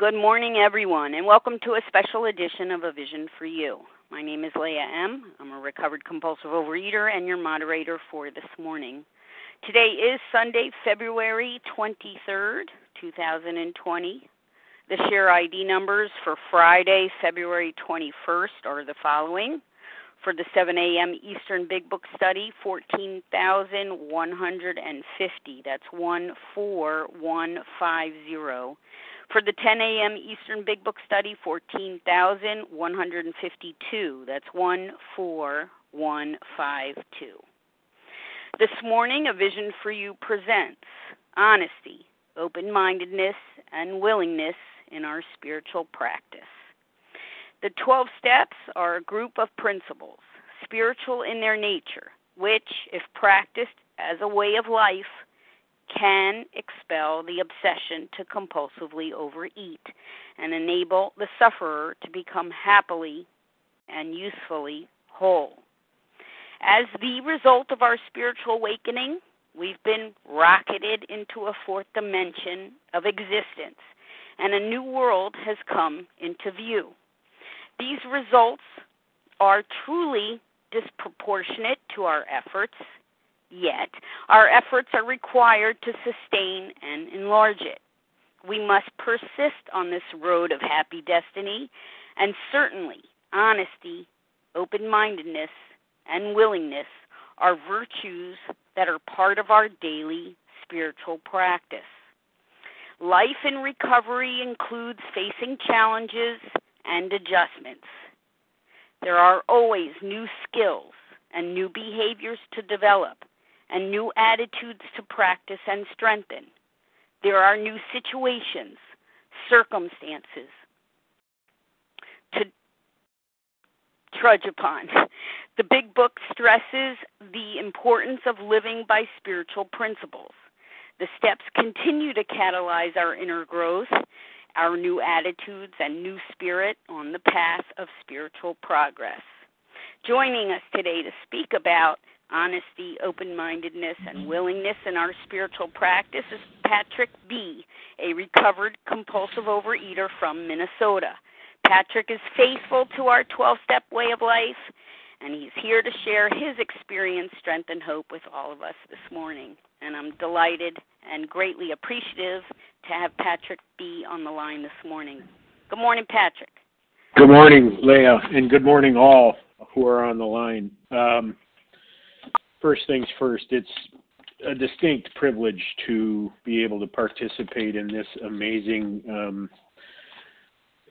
Good morning, everyone, and welcome to a special edition of A Vision for You. My name is Leah M. I'm a recovered compulsive overeater and your moderator for this morning. Today is Sunday, February 23rd, 2020. The share ID numbers for Friday, February 21st are the following. For the 7 a.m. Eastern Big Book Study, 14,150. That's 14150. For the 10 a.m. Eastern Big Book Study, 14,152. That's 14152. This morning, A Vision for You presents honesty, open mindedness, and willingness in our spiritual practice. The 12 steps are a group of principles, spiritual in their nature, which, if practiced as a way of life, can expel the obsession to compulsively overeat and enable the sufferer to become happily and usefully whole. As the result of our spiritual awakening, we've been rocketed into a fourth dimension of existence, and a new world has come into view. These results are truly disproportionate to our efforts yet. Our efforts are required to sustain and enlarge it. We must persist on this road of happy destiny, and certainly honesty, open mindedness, and willingness are virtues that are part of our daily spiritual practice. Life in recovery includes facing challenges and adjustments. There are always new skills and new behaviors to develop and new attitudes to practice and strengthen. There are new situations, circumstances to trudge upon. The big book stresses the importance of living by spiritual principles. The steps continue to catalyze our inner growth, our new attitudes, and new spirit on the path of spiritual progress. Joining us today to speak about honesty, open mindedness, and willingness in our spiritual practice is Patrick B., a recovered compulsive overeater from Minnesota. Patrick is faithful to our 12 step way of life, and he's here to share his experience, strength, and hope with all of us this morning. And I'm delighted and greatly appreciative to have Patrick B. on the line this morning. Good morning, Patrick. Good morning, Leah, and good morning, all who are on the line. Um, first things first, it's a distinct privilege to be able to participate in this amazing um,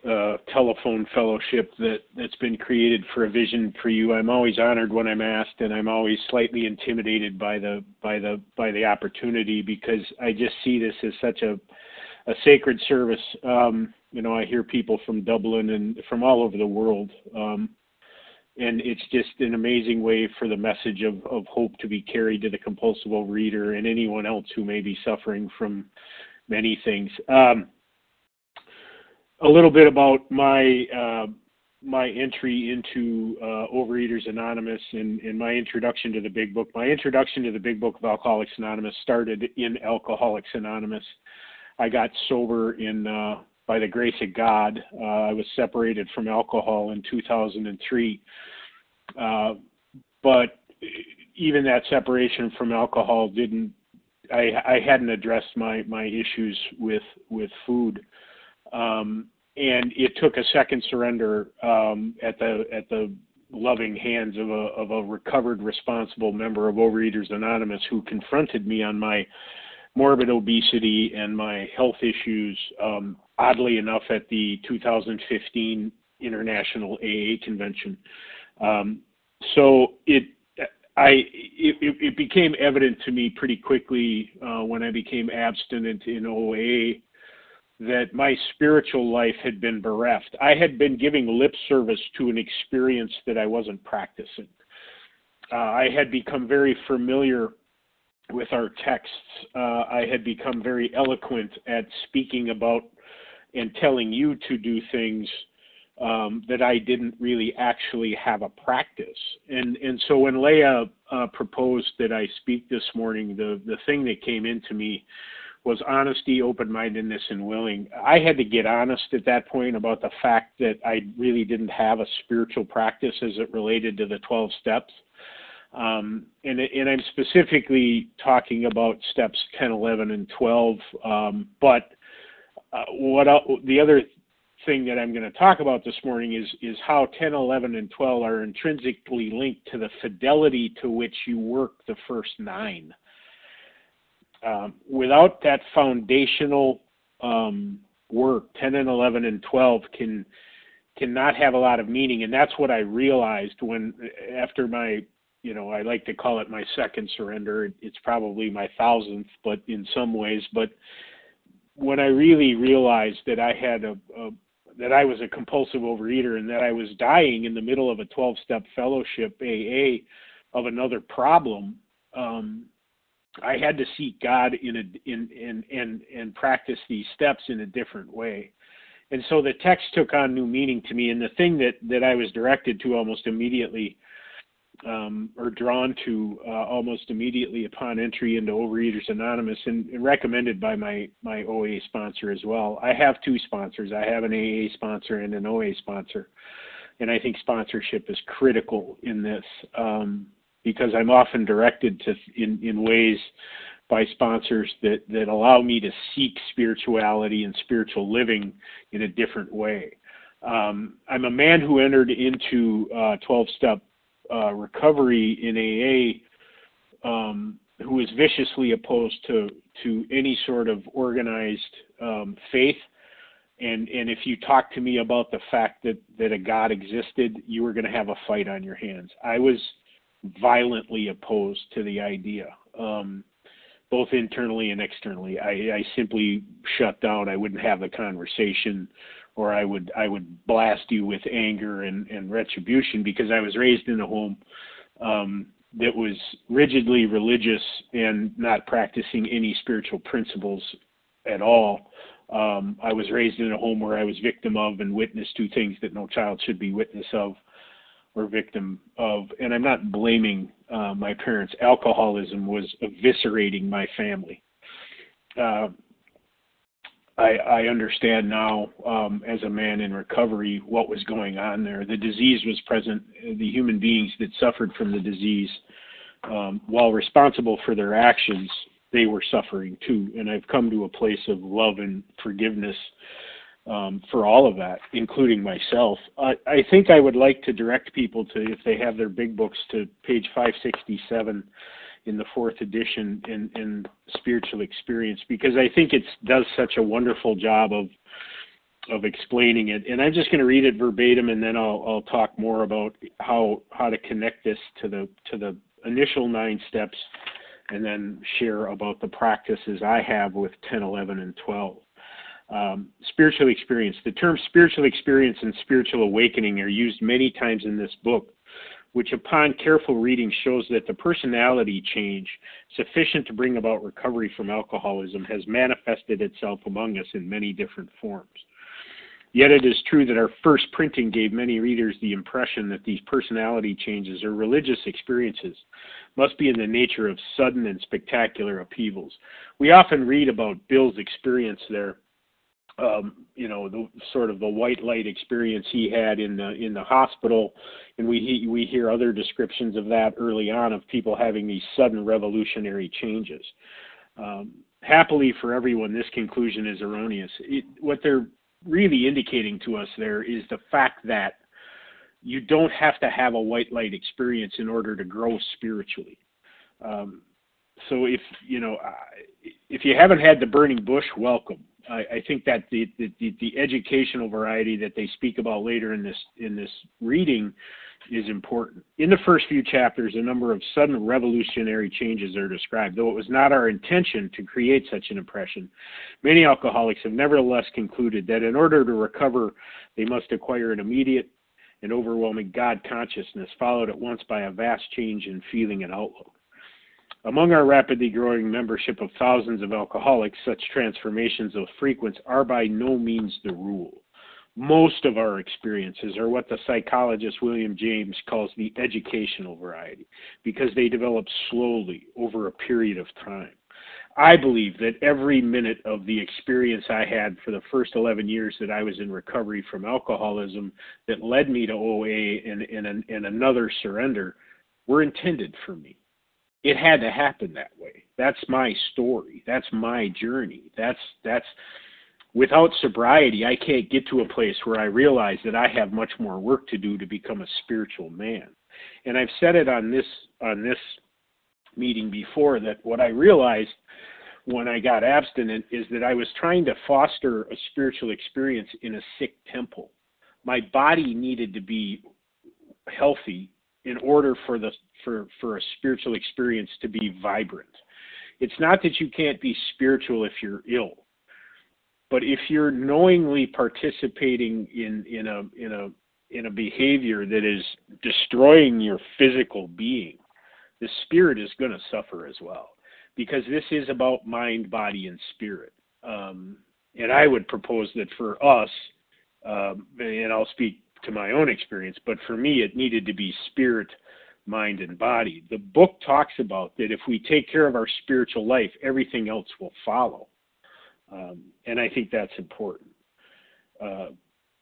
uh, telephone fellowship that that's been created for a vision for you. I'm always honored when I'm asked, and I'm always slightly intimidated by the by the by the opportunity because I just see this as such a a sacred service. Um, you know, I hear people from Dublin and from all over the world um, and it's just an amazing way for the message of, of hope to be carried to the compulsive overeater and anyone else who may be suffering from many things. Um, a little bit about my uh, my entry into uh, Overeaters Anonymous and, and, my introduction to the Big Book. My introduction to the Big Book of Alcoholics Anonymous started in Alcoholics Anonymous. I got sober in uh, by the grace of God. Uh, I was separated from alcohol in 2003. Uh, but even that separation from alcohol didn't, I, I hadn't addressed my, my issues with, with food. Um, and it took a second surrender um, at the, at the loving hands of a, of a recovered, responsible member of Overeaters Anonymous who confronted me on my morbid obesity and my health issues, um, oddly enough, at the 2015 International AA Convention. Um, so it, I, it, it, became evident to me pretty quickly uh, when I became abstinent in OA that my spiritual life had been bereft. I had been giving lip service to an experience that I wasn't practicing. Uh, I had become very familiar with our texts, uh, I had become very eloquent at speaking about and telling you to do things um, that I didn't really actually have a practice. And and so when Leah uh, proposed that I speak this morning, the the thing that came into me was honesty, open mindedness, and willing. I had to get honest at that point about the fact that I really didn't have a spiritual practice as it related to the 12 steps. Um, and, and I'm specifically talking about steps 10, 11, and 12. Um, but uh, what the other thing that I'm going to talk about this morning is is how 10, 11, and 12 are intrinsically linked to the fidelity to which you work the first nine. Um, without that foundational um, work, 10 and 11 and 12 can cannot have a lot of meaning, and that's what I realized when after my you know I like to call it my second surrender. It's probably my thousandth, but in some ways, but when I really realized that I had a, a that I was a compulsive overeater and that I was dying in the middle of a 12 step fellowship AA of another problem, um, I had to seek God in a in in and and practice these steps in a different way. And so the text took on new meaning to me. And the thing that that I was directed to almost immediately um, or drawn to uh, almost immediately upon entry into Overeaters Anonymous and, and, recommended by my, my OA sponsor as well. I have two sponsors. I have an AA sponsor and an OA sponsor. And I think sponsorship is critical in this um, because I'm often directed to in, in ways by sponsors that, that allow me to seek spirituality and spiritual living in a different way. Um, I'm a man who entered into 12 uh, step uh, recovery in AA um, who is viciously opposed to to any sort of organized um, faith. And and if you talk to me about the fact that that a God existed, you were going to have a fight on your hands. I was violently opposed to the idea, um, both internally and externally. I, I simply shut down. I wouldn't have the conversation or I would I would blast you with anger and, and retribution because I was raised in a home um, that was rigidly religious and not practicing any spiritual principles at all. Um, I was raised in a home where I was victim of and witness to things that no child should be witness of or victim of. And I'm not blaming uh, my parents. Alcoholism was eviscerating my family. Uh, I, I understand now, um, as a man in recovery, what was going on there. The disease was present. The human beings that suffered from the disease, um, while responsible for their actions, they were suffering too. And I've come to a place of love and forgiveness um, for all of that, including myself. I, I think I would like to direct people to, if they have their big books, to page 567 in the fourth edition in, in spiritual experience because I think it does such a wonderful job of of explaining it. And I'm just going to read it verbatim, and then I'll I'll talk more about how how to connect this to the to the initial nine steps, and then share about the practices I have with 10, 11, and 12. Um, spiritual experience. The terms spiritual experience and spiritual awakening are used many times in this book which upon careful reading shows that the personality change sufficient to bring about recovery from alcoholism has manifested itself among us in many different forms. Yet it is true that our first printing gave many readers the impression that these personality changes or religious experiences must be in the nature of sudden and spectacular upheavals. We often read about Bill's experience there um, you know, the sort of the white light experience he had in the in the hospital, and we we hear other descriptions of that early on of people having these sudden revolutionary changes. Um, happily for everyone, this conclusion is erroneous. It, what they're really indicating to us there is the fact that you don't have to have a white light experience in order to grow spiritually. Um, so if you know, if you haven't had the burning bush, welcome. I, I think that the, the, the educational variety that they speak about later in this in this reading is important. In the first few chapters, a number of sudden revolutionary changes are described. Though it was not our intention to create such an impression, many alcoholics have nevertheless concluded that in order to recover, they must acquire an immediate and overwhelming God consciousness, followed at once by a vast change in feeling and outlook. Among our rapidly growing membership of thousands of alcoholics, such transformations of frequency are by no means the rule. Most of our experiences are what the psychologist William James calls the educational variety, because they develop slowly over a period of time. I believe that every minute of the experience I had for the first 11 years that I was in recovery from alcoholism that led me to OA and, and, and another surrender were intended for me. It had to happen that way. That's my story. That's my journey. That's that's without sobriety, I can't get to a place where I realize that I have much more work to do to become a spiritual man. And I've said it on this on this meeting before that what I realized when I got abstinent is that I was trying to foster a spiritual experience in a sick temple. My body needed to be healthy in order for the for for a spiritual experience to be vibrant. It's not that you can't be spiritual if you're ill. But if you're knowingly participating in in a in a in a behavior that is destroying your physical being, the spirit is going to suffer as well, because this is about mind, body, and spirit. Um, and I would propose that for us, um, and I'll speak to my own experience, but for me, it needed to be spirit, mind, and body. The book talks about that if we take care of our spiritual life, everything else will follow. Um, and I think that's important. Uh,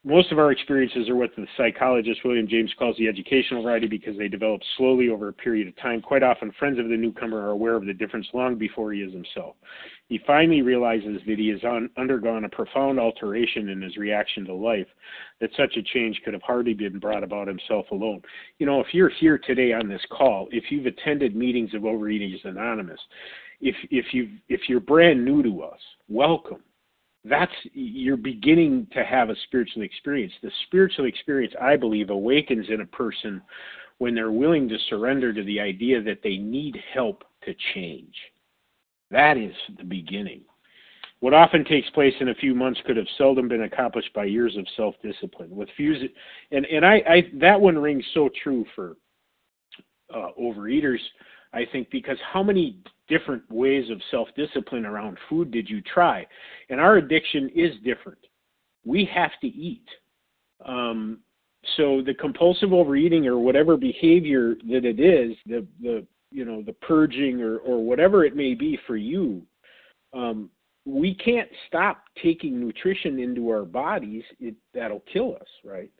most of our experiences are what the psychologist William James calls the educational variety because they develop slowly over a period of time. Quite often, friends of the newcomer are aware of the difference long before he is himself. He finally realizes that he has un- undergone a profound alteration in his reaction to life, that such a change could have hardly been brought about himself alone. You know, if you're here today on this call, if you've attended meetings of Overeaters Anonymous, if if you if you're brand new to us, welcome. That's you're beginning to have a spiritual experience. The spiritual experience, I believe, awakens in a person when they're willing to surrender to the idea that they need help to change. That is the beginning. What often takes place in a few months could have seldom been accomplished by years of self-discipline. With fuse, and and I, I that one rings so true for uh, overeaters. I think because how many different ways of self discipline around food did you try? And our addiction is different. We have to eat. Um, so the compulsive overeating or whatever behavior that it is, the the you know the purging or or whatever it may be for you, um, we can't stop taking nutrition into our bodies. It, that'll kill us, right?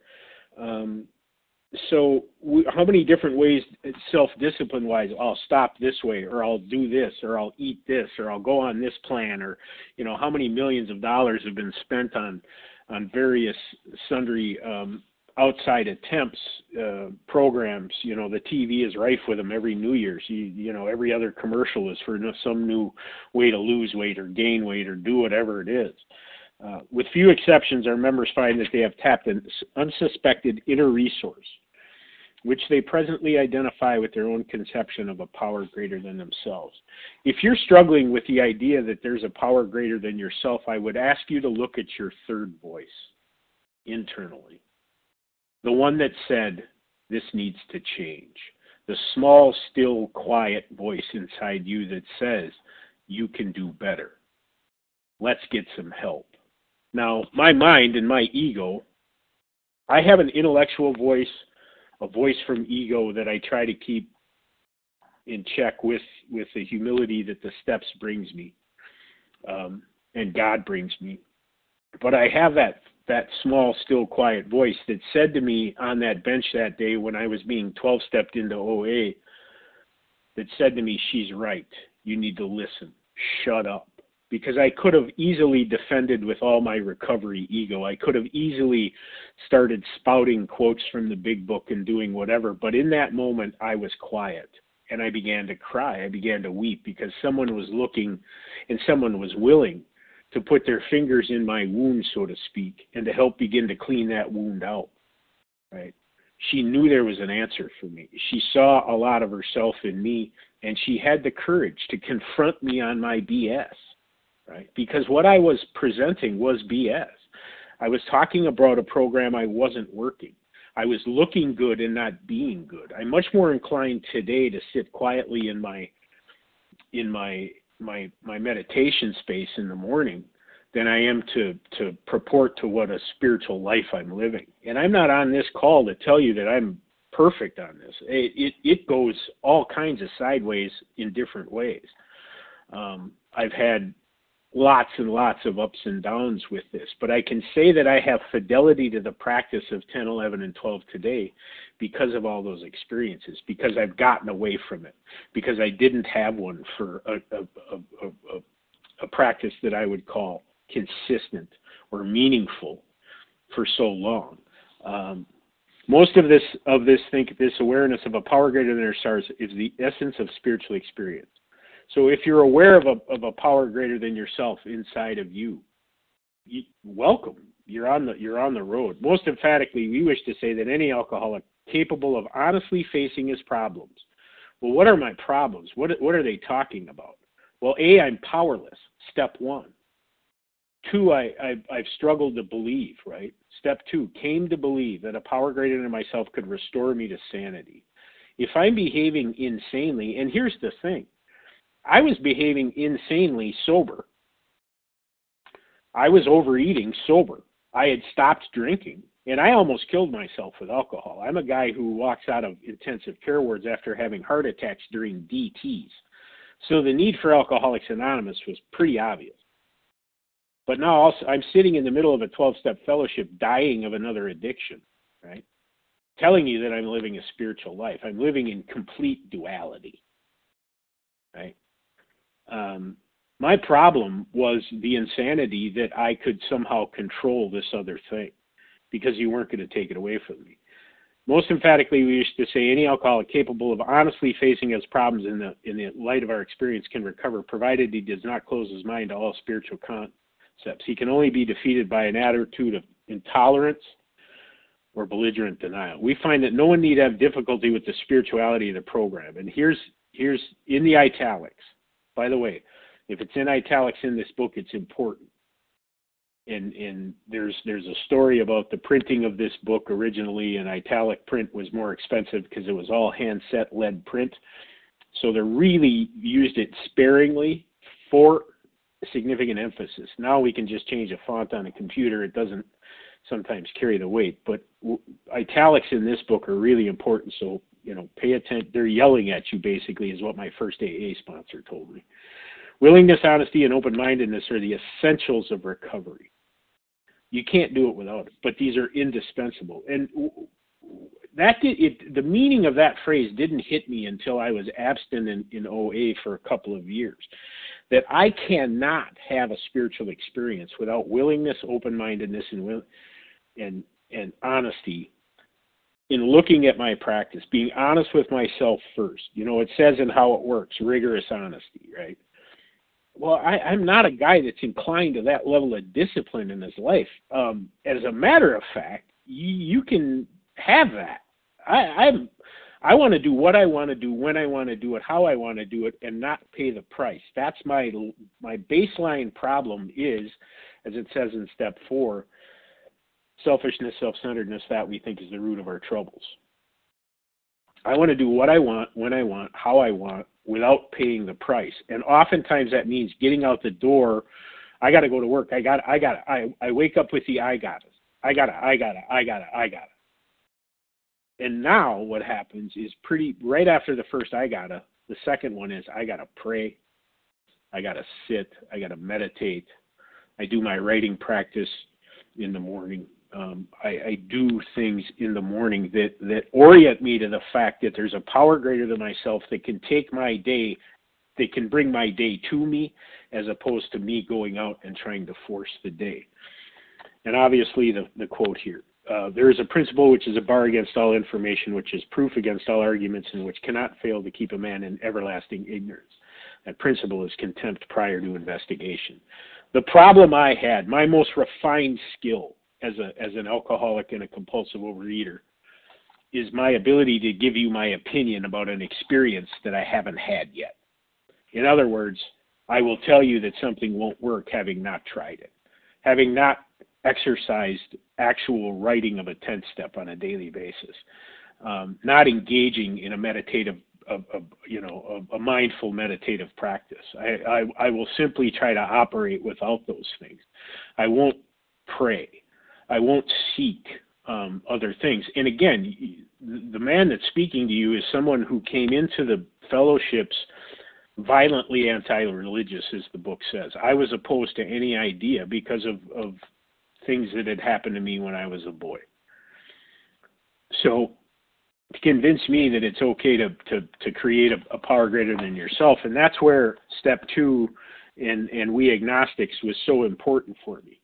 Um, so we, how many different ways self-discipline wise i'll stop this way or i'll do this or i'll eat this or i'll go on this plan or you know how many millions of dollars have been spent on on various sundry um outside attempts uh programs? You know the tv is rife with them every new year's. You you know every other commercial is for some new way to lose weight or gain weight or do whatever it is uh, with few exceptions, our members find that they have tapped an unsuspected inner resource, which they presently identify with their own conception of a power greater than themselves. If you're struggling with the idea that there's a power greater than yourself, I would ask you to look at your third voice internally. The one that said, This needs to change. The small, still, quiet voice inside you that says, You can do better. Let's get some help now, my mind and my ego, I have an intellectual voice, a voice from ego that I try to keep in check with with the humility that the steps brings me, um, and God brings me. But I have that that small, still, quiet voice that said to me on that bench that day when I was being 12 stepped into OA, that said to me, "She's right. You need to listen. Shut up." Because I could have easily defended with all my recovery ego. I could have easily started spouting quotes from the big book and doing whatever. But in that moment, I was quiet and I began to cry. I began to weep because someone was looking and someone was willing to put their fingers in my wound, so to speak, and to help begin to clean that wound out. Right? She knew there was an answer for me. She saw a lot of herself in me, and she had the courage to confront me on my BS right? Because what I was presenting was BS. I was talking about a program I wasn't working. I was looking good and not being good. I'm much more inclined today to sit quietly in my in my my my meditation space in the morning than I am to to purport to what a spiritual life I'm living. And I'm not on this call to tell you that I'm perfect on this. It it, it goes all kinds of sideways in different ways. Um, I've had lots and lots of ups and downs with this, but I can say that I have fidelity to the practice of 10, 11, and 12 today because of all those experiences, because I've gotten away from it, because I didn't have one for a, a, a, a, practice that I would call consistent or meaningful for so long. Um, most of this of this think this awareness of a power greater than ourselves is the essence of spiritual experience. So if you're aware of a of a power greater than yourself inside of you, you welcome. You're on the you're on the road. Most emphatically, we wish to say that any alcoholic capable of honestly facing his problems. Well, what are my problems? What what are they talking about? Well, A, I'm powerless. Step one. Two, I, I I've struggled to believe. Right. Step two, came to believe that a power greater than myself could restore me to sanity. If I'm behaving insanely, and here's the thing, I was behaving insanely sober. I was overeating sober. I had stopped drinking, and I almost killed myself with alcohol. I'm a guy who walks out of intensive care wards after having heart attacks during DTs. So the need for Alcoholics Anonymous was pretty obvious. But now also, I'm sitting in the middle of a 12 step fellowship dying of another addiction, right? Telling you that I'm living a spiritual life. I'm living in complete duality, right? Um, my problem was the insanity that I could somehow control this other thing because you weren't going to take it away from me. Most emphatically, we used to say any alcoholic capable of honestly facing his problems in the in the light of our experience can recover, provided he does not close his mind to all spiritual concepts. He can only be defeated by an attitude of intolerance or belligerent denial. We find that no one need have difficulty with the spirituality of the program. And here's here's in the italics. By the way, if it's in italics in this book, it's important. And and there's there's a story about the printing of this book originally. An italic print was more expensive because it was all handset lead print. So they really used it sparingly for significant emphasis. Now we can just change a font on a computer. It doesn't sometimes carry the weight, but italics in this book are really important. So you know, pay attention. They're yelling at you, basically, is what my first AA sponsor told me. Willingness, honesty, and open mindedness are the essentials of recovery. You can't do it without it, but these are indispensable. And that did, it, the meaning of that phrase didn't hit me until I was abstinent in, in OA for a couple of years. That I cannot have a spiritual experience without willingness, open mindedness, and, and, and honesty in looking at my practice, being honest with myself first. You know, it says in how it works, rigorous honesty, right? Well, I, I'm not a guy that's inclined to that level of discipline in his life. Um, as a matter of fact, you, you can have that. I, I'm I want to do what I want to do when I want to do it, how I want to do it, and not pay the price. That's my my baseline problem. Is as it says in step four, selfishness, self centeredness, that we think is the root of our troubles. I want to do what I want, when I want, how I want, without paying the price. And oftentimes that means getting out the door. I got to go to work. I got. I got. I I wake up with the I got it. I got it. I got it. I got it. I got it. And now what happens is pretty right after the first I gotta, the second one is I gotta pray. I gotta sit. I gotta meditate. I do my writing practice in the morning um, I, I do things in the morning that that orient me to the fact that there's a power greater than myself that can take my day, that can bring my day to me, as opposed to me going out and trying to force the day. And obviously, the the quote here. Uh, there is a principle which is a bar against all information, which is proof against all arguments, and which cannot fail to keep a man in everlasting ignorance. That principle is contempt prior to investigation. The problem I had, my most refined skill, as a as an alcoholic and a compulsive overeater is my ability to give you my opinion about an experience that I haven't had yet. In other words, I will tell you that something won't work having not tried it, having not exercised actual writing of a 10 step on a daily basis, um, not engaging in a meditative, a, a, you know, a, a, mindful meditative practice. I, I, I will simply try to operate without those things. I won't pray. I won't seek um, other things. And again, the man that's speaking to you is someone who came into the fellowships violently anti-religious, as the book says. I was opposed to any idea because of, of things that had happened to me when I was a boy. So to convince me that it's okay to to to create a, a power greater than yourself, and that's where step two and and we agnostics was so important for me.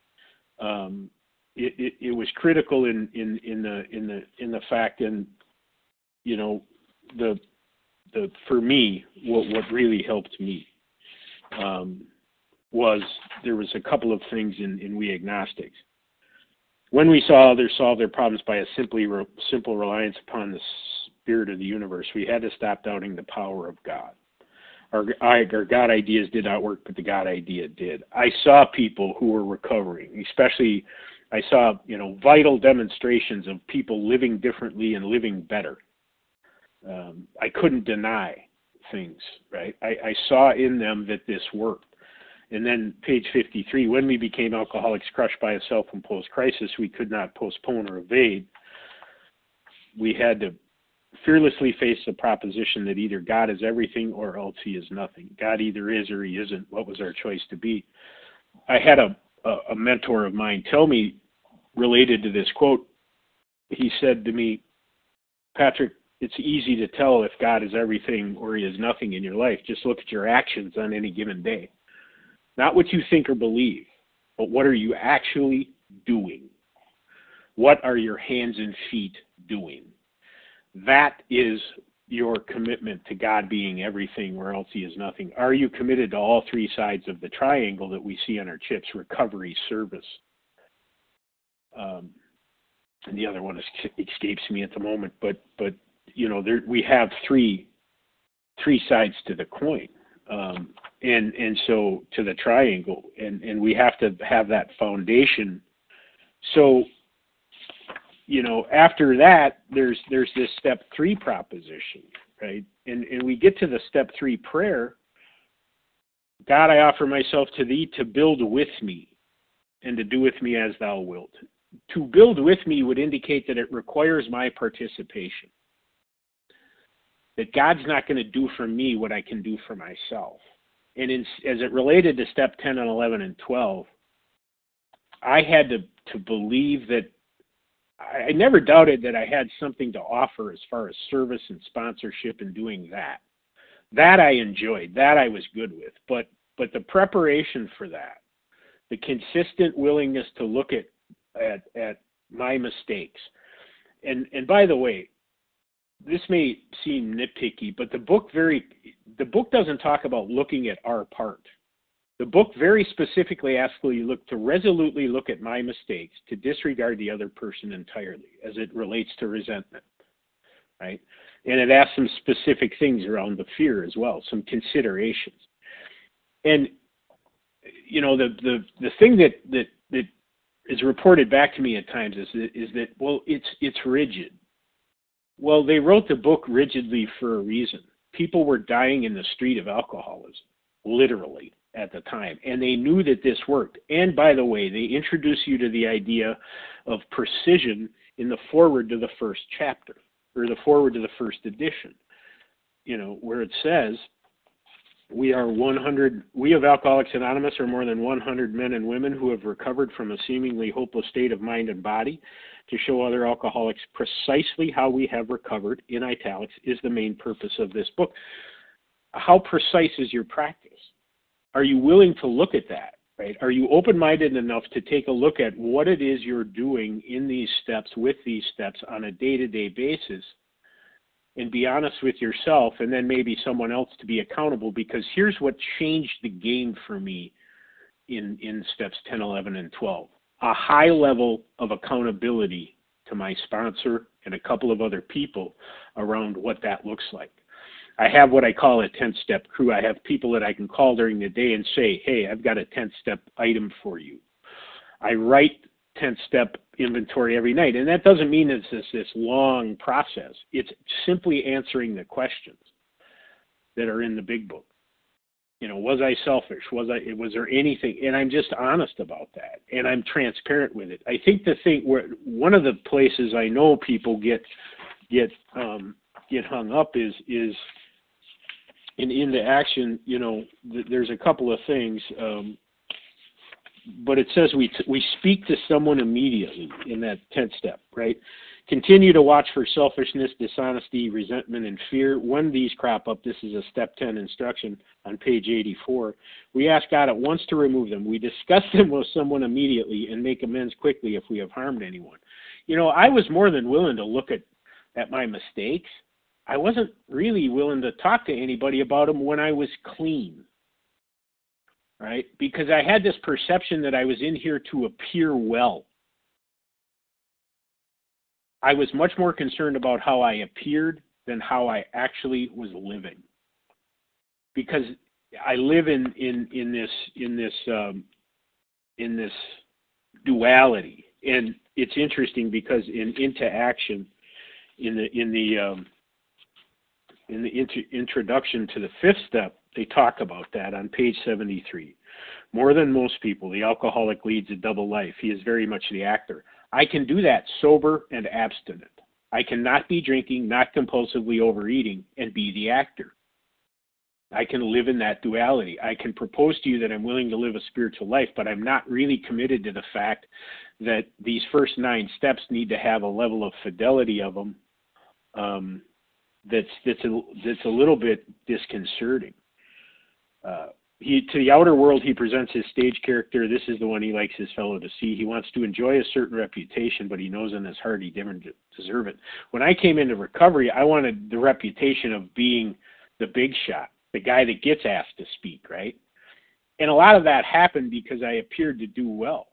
Um, it, it, it was critical in, in, in the in the in the fact and you know the the for me what what really helped me um, was there was a couple of things in, in we agnostics when we saw others solve their problems by a simply re- simple reliance upon the spirit of the universe, we had to stop doubting the power of God. Our, our God ideas did not work, but the God idea did. I saw people who were recovering, especially I saw you know vital demonstrations of people living differently and living better. Um, I couldn't deny things, right? I, I saw in them that this worked. And then page 53, when we became alcoholics crushed by a self imposed crisis we could not postpone or evade, we had to fearlessly face the proposition that either God is everything or else he is nothing. God either is or he isn't. What was our choice to be? I had a, a, a mentor of mine tell me, related to this quote, he said to me, Patrick, it's easy to tell if God is everything or he is nothing in your life. Just look at your actions on any given day. Not what you think or believe, but what are you actually doing? What are your hands and feet doing? That is your commitment to God being everything or else He is nothing. Are you committed to all three sides of the triangle that we see on our chips recovery, service? Um, and the other one escapes me at the moment, but but you know there we have three three sides to the coin um, and and so to the triangle, and and we have to have that foundation. So, you know, after that, there's there's this step three proposition, right? And and we get to the step three prayer. God, I offer myself to Thee to build with me, and to do with me as Thou wilt. To build with me would indicate that it requires my participation that God's not going to do for me what I can do for myself. And in, as it related to step 10 and 11 and 12, I had to, to believe that I, I never doubted that I had something to offer as far as service and sponsorship and doing that. That I enjoyed, that I was good with. But but the preparation for that, the consistent willingness to look at at, at my mistakes. And and by the way, this may seem nitpicky, but the book very the book doesn't talk about looking at our part. The book very specifically asks you look to resolutely look at my mistakes, to disregard the other person entirely as it relates to resentment. Right? And it asks some specific things around the fear as well, some considerations. And you know, the the the thing that that that is reported back to me at times is that, is that well, it's it's rigid well, they wrote the book rigidly for a reason. People were dying in the street of alcoholism, literally, at the time. And they knew that this worked. And by the way, they introduce you to the idea of precision in the foreword to the first chapter, or the foreword to the first edition, you know, where it says, we are 100, we of Alcoholics Anonymous are more than 100 men and women who have recovered from a seemingly hopeless state of mind and body to show other alcoholics precisely how we have recovered, in italics, is the main purpose of this book. How precise is your practice? Are you willing to look at that? Right? Are you open minded enough to take a look at what it is you're doing in these steps, with these steps, on a day to day basis? And be honest with yourself and then maybe someone else to be accountable because here's what changed the game for me in in steps 10 11 and 12 a high level of accountability to my sponsor and a couple of other people around what that looks like. I have what I call a 10 step crew. I have people that I can call during the day and say, hey, I've got a 10 step item for you. I write 10 step inventory every night. And that doesn't mean it's this, this long process, it's simply answering the questions that are in the big book you know was i selfish was i was there anything and i'm just honest about that and i'm transparent with it i think the thing where one of the places i know people get get um get hung up is is in into action, you know, th- there's a couple of things. Um, but it says we we speak to someone immediately in that tenth step, right? Continue to watch for selfishness, dishonesty, resentment, and fear. When these crop up, this is a step 10 instruction on page 84. We ask God at once to remove them. We discuss them with someone immediately and make amends quickly if we have harmed anyone. You know, I was more than willing to look at, at my mistakes. I wasn't really willing to talk to anybody about them when I was clean right? Because I had this perception that I was in here to appear well. I was much more concerned about how I appeared than how I actually was living. Because I live in in in this in this um, in this duality, and it's interesting because in into action, in the in the um, in the int- introduction to the fifth step, they talk about that on page 73. More than most people, the alcoholic leads a double life. He is very much the actor. I can do that sober and abstinent. I cannot be drinking, not compulsively overeating, and be the actor. I can live in that duality. I can propose to you that I'm willing to live a spiritual life, but I'm not really committed to the fact that these first nine steps need to have a level of fidelity of them um, that's that's a that's a little bit disconcerting. Uh, he to the outer world he presents his stage character. This is the one he likes his fellow to see. He wants to enjoy a certain reputation, but he knows in his heart he didn't deserve it. When I came into recovery, I wanted the reputation of being the big shot, the guy that gets asked to speak, right? And a lot of that happened because I appeared to do well.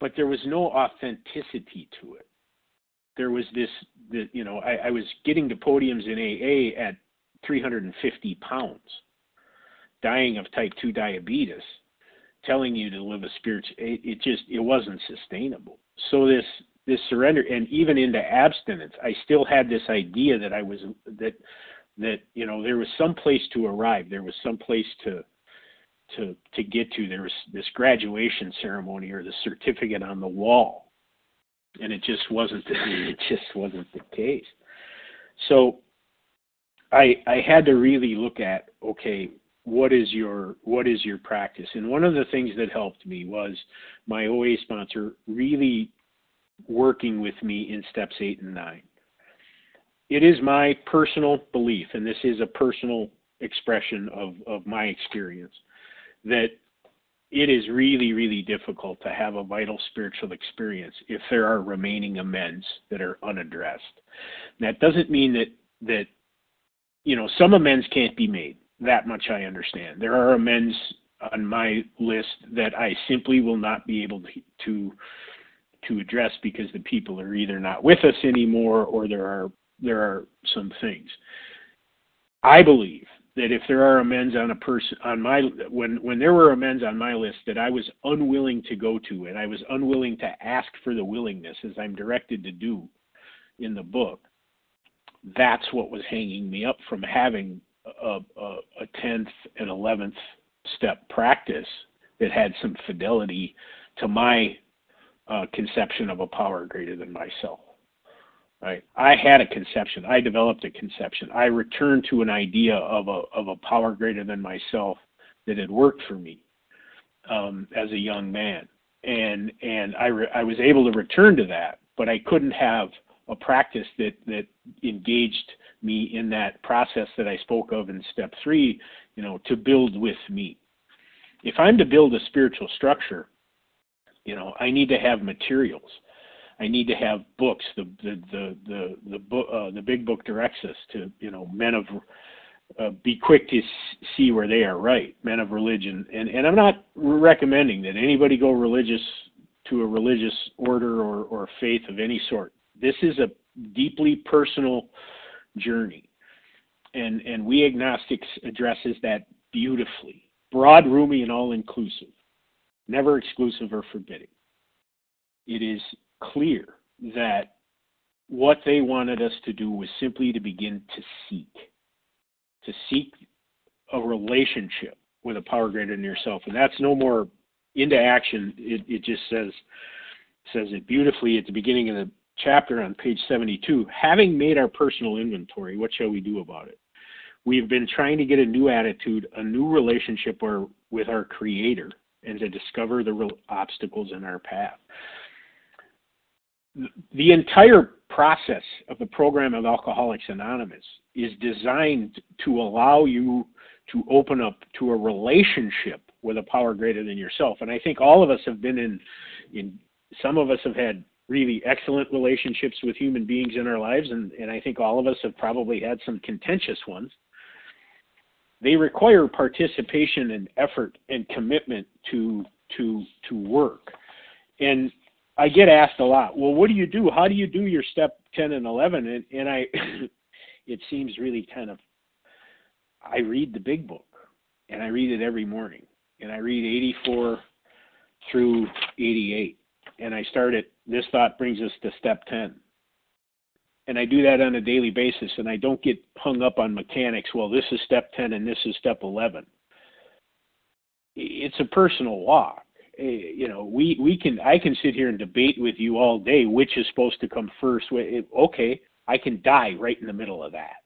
But there was no authenticity to it. There was this, the, you know, I, I was getting to podiums in AA at 350 pounds dying of type 2 diabetes telling you to live a spiritual it, it just it wasn't sustainable. So this this surrender and even into abstinence i still had this idea that i was that that you know there was some place to arrive. There was some place to to to get to. There was this graduation ceremony or the certificate on the wall. And it just wasn't it just wasn't the case. So i i had to really look at okay what is your what is your practice? And one of the things that helped me was my oa sponsor really working with me in steps eight and nine. It is my personal belief and this is a personal expression of, of my experience that it is really really difficult to have a vital spiritual experience if there are remaining amends that are unaddressed. That doesn't mean that that you know some amends can't be made that much I understand. There are amends on my list that I simply will not be able to, to to address because the people are either not with us anymore or there are there are some things. I believe that if there are amends on a person on my when when there were amends on my list that I was unwilling to go to and I was unwilling to ask for the willingness as I'm directed to do in the book that's what was hanging me up from having a, a, 10th and 11th step practice that had some fidelity to my uh, conception of a power greater than myself. Right? I had a conception. I developed a conception. I returned to an idea of a of a power greater than myself that had worked for me um, as a young man, and and I re- I was able to return to that, but I couldn't have a practice that that engaged me in that process that I spoke of in step three, you know, to build with me. If I'm to build a spiritual structure, you know, I need to have materials. I need to have books. The the the the the book uh, the big book directs us to you know men of uh, be quick to see where they are right, men of religion. And and I'm not recommending that anybody go religious to a religious order or or faith of any sort. This is a deeply personal journey. And, and we agnostics addresses that beautifully. Broad, roomy, and all inclusive. Never exclusive or forbidding. It is clear that what they wanted us to do was simply to begin to seek. To seek a relationship with a power greater than yourself. And that's no more into action. It, it just says says it beautifully at the beginning of the chapter on page 72, having made our personal inventory, what shall we do about it? we've been trying to get a new attitude, a new relationship or, with our Creator, and to discover the real obstacles in our path. The entire process of the program of Alcoholics Anonymous is designed to allow you to open up to a relationship with a power greater than yourself. And I think all of us have been in, in some of us have had really excellent relationships with human beings in our lives, and, and I think all of us have probably had some contentious ones. They require participation and effort and commitment to to to work. And I get asked a lot, well, what do you do? How do you do your step 10 and 11? And, and I, it seems really kind of, I read the big book and I read it every morning and I read 84 through 88 and I start at this thought brings us to step 10. And I do that on a daily basis and I don't get hung up on mechanics. Well, this is step 10 and this is step 11. It's a personal walk. Eh, you know, we, we can, I can sit here and debate with you all day which is supposed to come first. Okay, I can die right in the middle of that.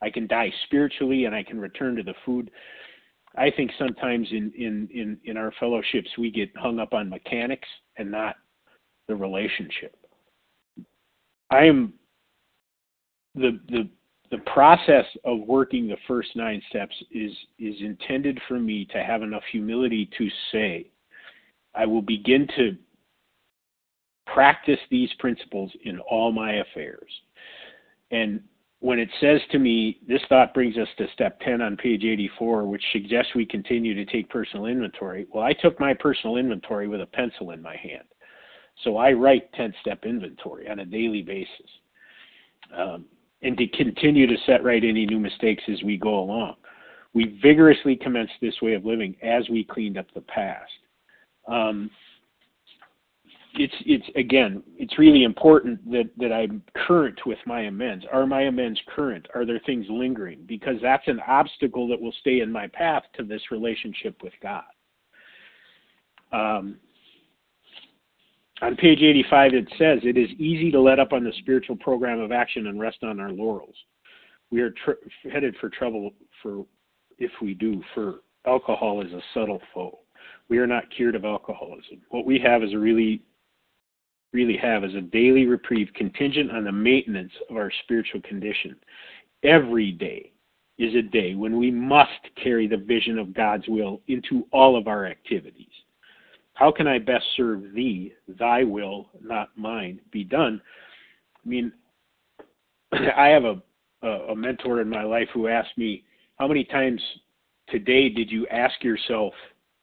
I can die spiritually and I can return to the food. I think sometimes in, in, in, in our fellowships we get hung up on mechanics and not the relationship. I am the the the process of working the first nine steps is is intended for me to have enough humility to say I will begin to practice these principles in all my affairs. And when it says to me, this thought brings us to step 10 on page 84, which suggests we continue to take personal inventory. Well, I took my personal inventory with a pencil in my hand. So I write 10 step inventory on a daily basis. Um, and to continue to set right any new mistakes as we go along. We vigorously commenced this way of living as we cleaned up the past. Um, it's it's again it's really important that that I'm current with my amends. Are my amends current? Are there things lingering? Because that's an obstacle that will stay in my path to this relationship with God. Um, on page 85, it says, It is easy to let up on the spiritual program of action and rest on our laurels. We are tr- headed for trouble for if we do, for alcohol is a subtle foe. We are not cured of alcoholism. What we have is a really, really have is a daily reprieve contingent on the maintenance of our spiritual condition. Every day is a day when we must carry the vision of God's will into all of our activities. How can I best serve thee? Thy will, not mine, be done. I mean, I have a, a, mentor in my life who asked me, How many times today did you ask yourself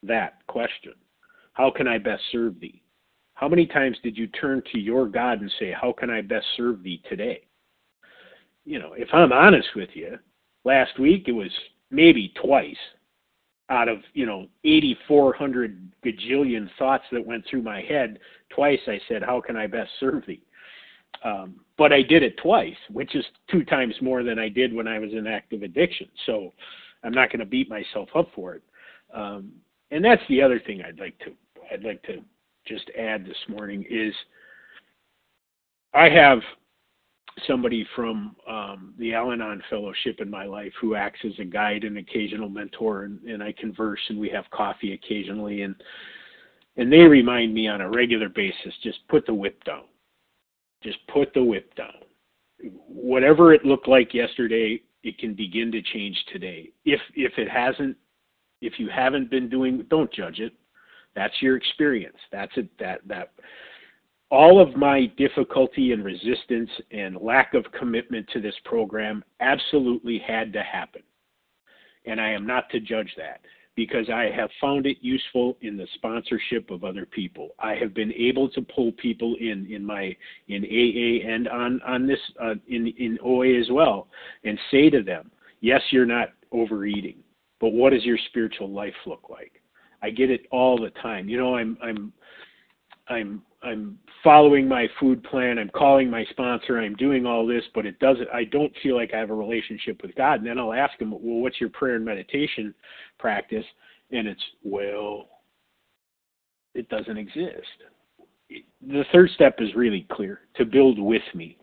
that question. How can I best serve thee? How many times did you turn to your God and say, How can I best serve thee today? You know, if I'm honest with you, last week it was maybe twice out of, you know, 8,400 gajillion thoughts that went through my head. Twice I said, How can I best serve thee? Um, but I did it twice, which is two times more than I did when I was in active addiction. So I'm not going to beat myself up for it. Um, and that's the other thing I'd like to I'd like to just add this morning is I have somebody from um, the Al-Anon Fellowship in my life who acts as a guide and occasional mentor, and, and I converse and we have coffee occasionally, and and they remind me on a regular basis just put the whip down, just put the whip down. Whatever it looked like yesterday, it can begin to change today. If if it hasn't, if you haven't been doing, don't judge it. That's your experience. That's it. That that all of my difficulty and resistance and lack of commitment to this program absolutely had to happen. And I am not to judge that because I have found it useful in the sponsorship of other people. I have been able to pull people in in my in AA and on on this uh, in in OA as well, and say to them, "Yes, you're not overeating but what does your spiritual life look like? I get it all the time. You know, I'm I'm I'm I'm following my food plan. I'm calling my sponsor. I'm doing all this, but it doesn't. I don't feel like I have a relationship with God. And then I'll ask them, well, what's your prayer and meditation practice? And it's well, it doesn't exist. The third step is really clear: to build with me.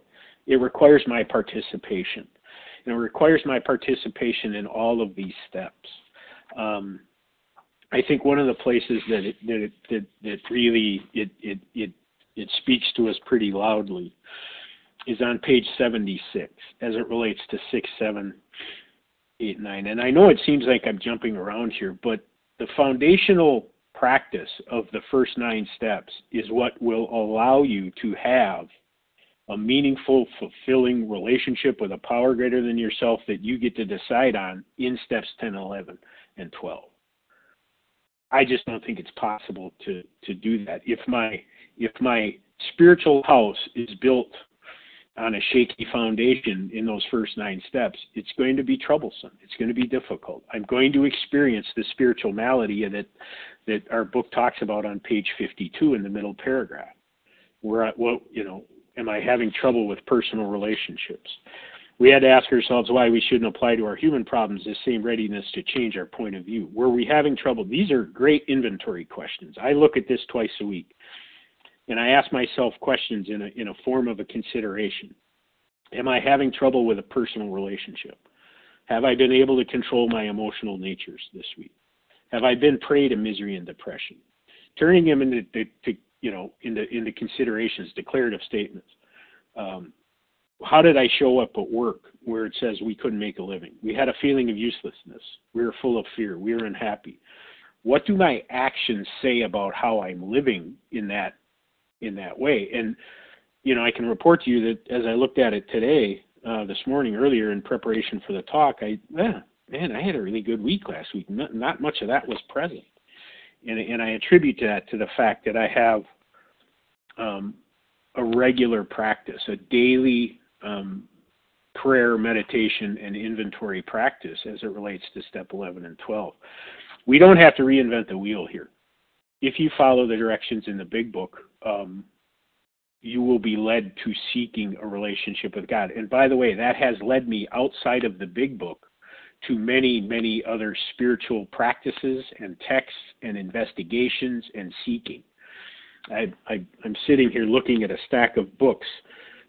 It requires my participation. and it requires my participation in all of these steps. Um, I think one of the places that it, that it, that, that really it, it it it speaks to us pretty loudly is on page 76 as it relates to six, seven, eight, nine. And I know it seems like I'm jumping around here, but the foundational practice of the first nine steps is what will allow you to have a meaningful, fulfilling relationship with a power greater than yourself that you get to decide on in steps 10, 11, and 12. I just don't think it's possible to to do that. If my if my spiritual house is built on a shaky foundation in those first nine steps, it's going to be troublesome. It's going to be difficult. I'm going to experience the spiritual malady that that our book talks about on page 52 in the middle paragraph. Where I, well, you know, am I having trouble with personal relationships? We had to ask ourselves why we shouldn't apply to our human problems the same readiness to change our point of view. Were we having trouble? These are great inventory questions. I look at this twice a week and I ask myself questions in a, in a form of a consideration. Am I having trouble with a personal relationship? Have I been able to control my emotional natures this week? Have I been prey to misery and depression? Turning them into, to, you know, into, into considerations, declarative statements. Um, how did I show up at work where it says we couldn't make a living? We had a feeling of uselessness. We were full of fear. We were unhappy. What do my actions say about how I'm living in that in that way. And you know, I can report to you that as I looked at it today, uh, this morning earlier in preparation for the talk, I eh, man, I had a really good week last week. Not, not much of that was present, and and I attribute that to the fact that I have um, a regular practice, a daily um, prayer, meditation, and inventory practice as it relates to step 11 and 12. We don't have to reinvent the wheel here. If you follow the directions in the big book, um, you will be led to seeking a relationship with God. And by the way, that has led me outside of the big book to many, many other spiritual practices and texts and investigations and seeking. I, I'm sitting here looking at a stack of books,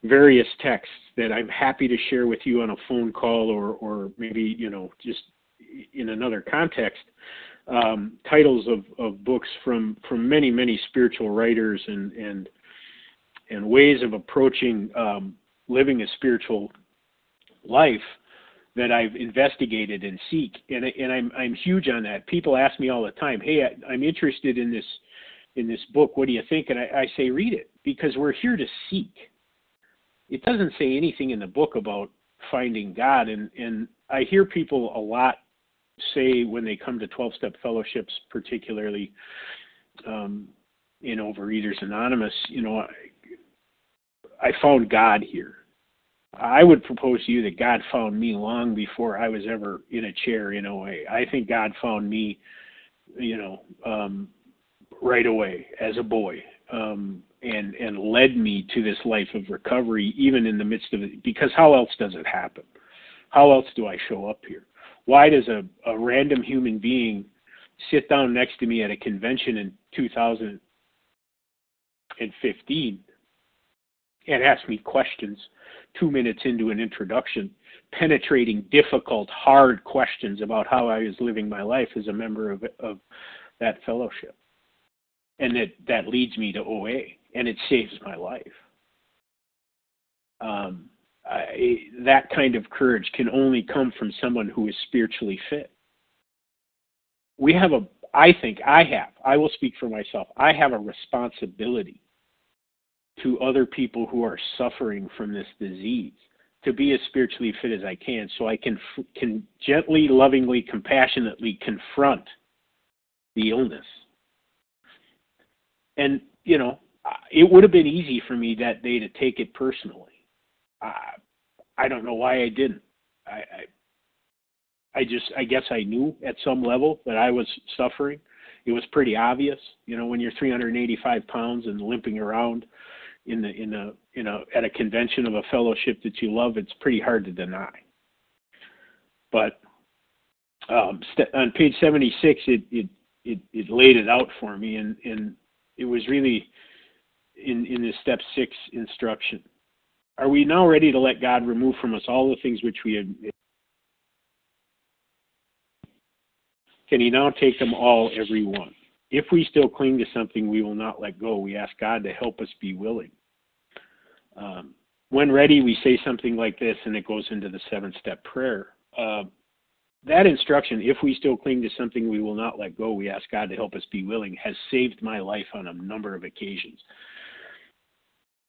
various texts that I'm happy to share with you on a phone call or, or maybe, you know, just in another context um, titles of, of books from from many many spiritual writers and and and ways of approaching um, living a spiritual life that I've investigated and seek, and and I'm I'm huge on that. People ask me all the time, "Hey, I, am interested in this in this book. What do you think?" And I, I say, "Read it because we're here to seek." It doesn't say anything in the book about finding God, and and I hear people a lot say when they come to 12 step fellowships, particularly um, in Overeaters Anonymous, you know, I, I found God here. I would propose to you that God found me long before I was ever in a chair in a way. I think God found me, you know, um, right away as a boy, um, and and led me to this life of recovery, even in the midst of it. Because how else does it happen? How else do I show up here? why does a, a random human being sit down next to me at a convention in 2015 and ask me questions two minutes into an introduction, penetrating, difficult, hard questions about how I was living my life as a member of, of that fellowship. And that, that leads me to OA, and it saves my life. Um, I, that kind of courage can only come from someone who is spiritually fit. We have a, I think I have, I will speak for myself, I have a responsibility to other people who are suffering from this disease to be as spiritually fit as I can so I can, can gently, lovingly, compassionately confront the illness. And, you know, it would have been easy for me that day to take it personally I, I don't know why I didn't. I, I I just I guess I knew at some level that I was suffering. It was pretty obvious, you know, when you're 385 pounds and limping around in the in a in a at a convention of a fellowship that you love, it's pretty hard to deny. But um, st- on page 76, it, it it it laid it out for me, and and it was really in in the step six instruction Are we now ready to let God remove from us all the things which we have? Can He now take them all, every one? If we still cling to something we will not let go, we ask God to help us be willing. Um, when ready, we say something like this, and it goes into the seven step prayer. Uh, that instruction, if we still cling to something we will not let go, we ask God to help us be willing, has saved my life on a number of occasions.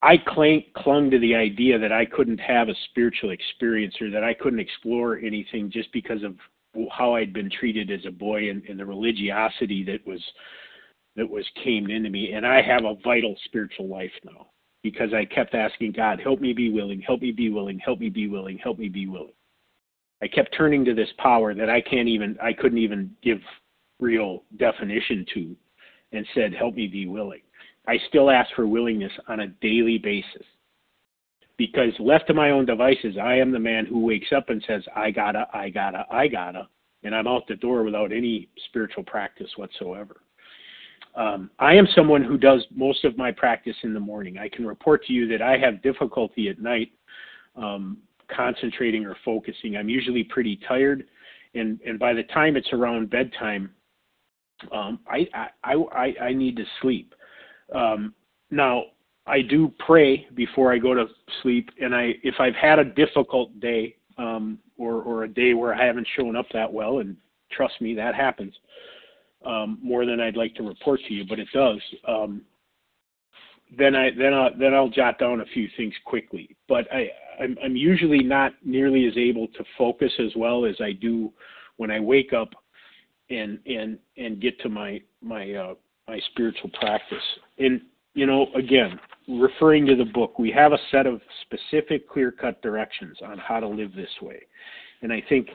I clung to the idea that I couldn't have a spiritual experience or that I couldn't explore anything just because of how I'd been treated as a boy and, and the religiosity that was that was came into me. And I have a vital spiritual life now because I kept asking God, help me be willing, help me be willing, help me be willing, help me be willing. I kept turning to this power that I can't even, I couldn't even give real definition to and said, help me be willing. I still ask for willingness on a daily basis because left to my own devices, I am the man who wakes up and says, I gotta, I gotta, I gotta, and I'm out the door without any spiritual practice whatsoever. Um, I am someone who does most of my practice in the morning. I can report to you that I have difficulty at night um, concentrating or focusing. I'm usually pretty tired, and and by the time it's around bedtime, um, I, I I I need to sleep. Um, now I do pray before I go to sleep, and I if I've had a difficult day um, or or a day where I haven't shown up that well, and trust me, that happens um, more than I'd like to report to you, but it does. Um, then I then I then I'll jot down a few things quickly. But I I'm, I'm usually not nearly as able to focus as well as I do when I wake up and and and get to my my uh, my spiritual practice. And you know, again, referring to the book, we have a set of specific, clear-cut directions on how to live this way. And I think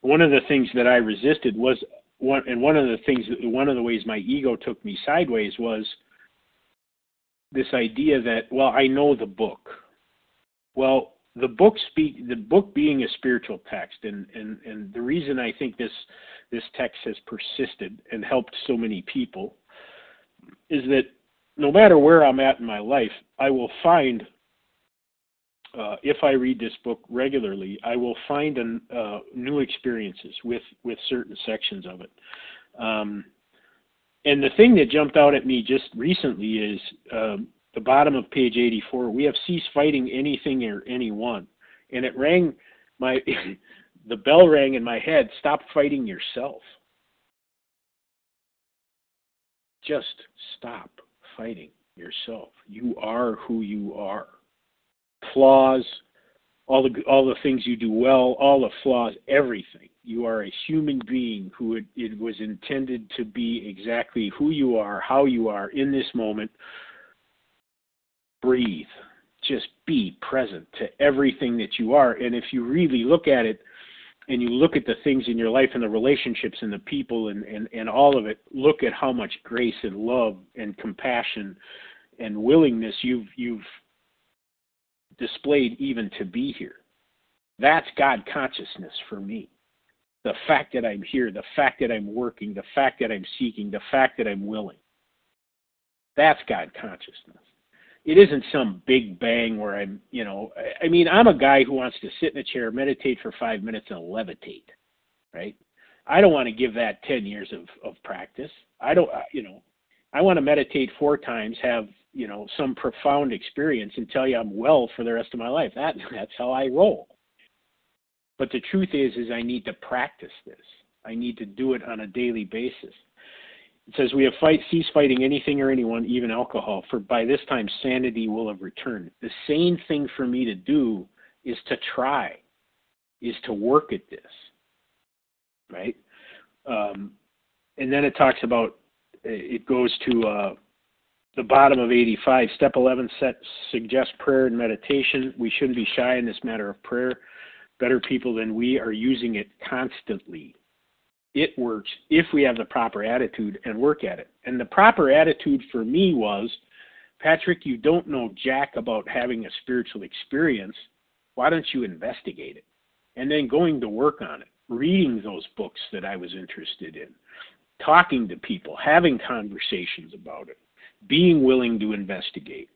one of the things that I resisted was one, and one of the things, one of the ways my ego took me sideways was this idea that well i know the book well the book speak the book being a spiritual text and and and the reason i think this this text has persisted and helped so many people is that no matter where i'm at in my life i will find uh, if I read this book regularly, I will find an, uh, new experiences with with certain sections of it. Um, and the thing that jumped out at me just recently is um, the bottom of page 84. We have ceased fighting anything or anyone, and it rang my the bell rang in my head. Stop fighting yourself. Just stop fighting yourself. You are who you are. Flaws, all the all the things you do well, all the flaws, everything. You are a human being who it, it, was intended to be exactly who you are, how you are in this moment. Breathe. Just be present to everything that you are. And if you really look at it and you look at the things in your life and the relationships and the people and, and, and all of it, look at how much grace and love and compassion and willingness you've you've displayed even to be here. That's God consciousness for me. The fact that I'm here, the fact that I'm working, the fact that I'm seeking, the fact that I'm willing. That's God consciousness. It isn't some big bang where I'm, you know, I mean, I'm a guy who wants to sit in a chair, meditate for five minutes, and levitate, right? I don't want to give that 10 years of, of practice. I don't, you know, I want to meditate four times, have you know some profound experience and tell you I'm well for the rest of my life. That that's how I roll. But the truth is is I need to practice this. I need to do it on a daily basis. It says we have fight cease fighting anything or anyone, even alcohol, for by this time sanity will have returned. The sane thing for me to do is to try, is to work at this. Right? Um, and then it talks about it goes to uh, the bottom of 85. Step 11 set, suggests prayer and meditation. We shouldn't be shy in this matter of prayer. Better people than we are using it constantly. It works if we have the proper attitude and work at it. And the proper attitude for me was Patrick, you don't know jack about having a spiritual experience. Why don't you investigate it? And then going to work on it, reading those books that I was interested in, talking to people, having conversations about it being willing to investigate.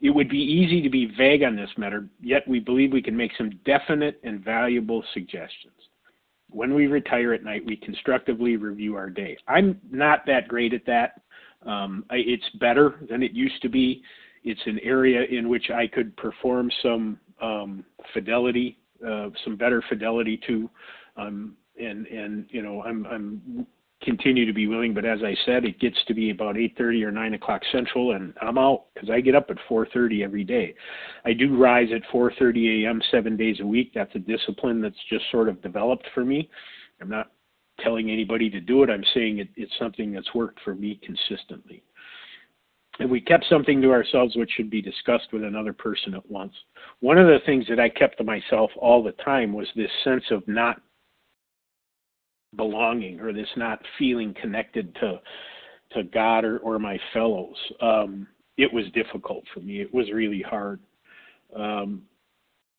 It would be easy to be vague on this matter, yet we believe we can make some definite and valuable suggestions. When we retire at night, we constructively review our day. I'm not that great at that. Um, I, it's better than it used to be. It's an area in which I could perform some um, fidelity, uh, some better fidelity to, um, and and you know I'm I'm continue to be willing. But as I said, it gets to be about 8:30 or 9 o'clock Central, and I'm out because I get up at 4:30 every day. I do rise at 4:30 a.m. seven days a week. That's a discipline that's just sort of developed for me. I'm not telling anybody to do it. I'm saying it, it's something that's worked for me consistently. And we kept something to ourselves which should be discussed with another person at once. One of the things that I kept to myself all the time was this sense of not belonging or this not feeling connected to to God or, or my fellows. Um, it was difficult for me. It was really hard. Um,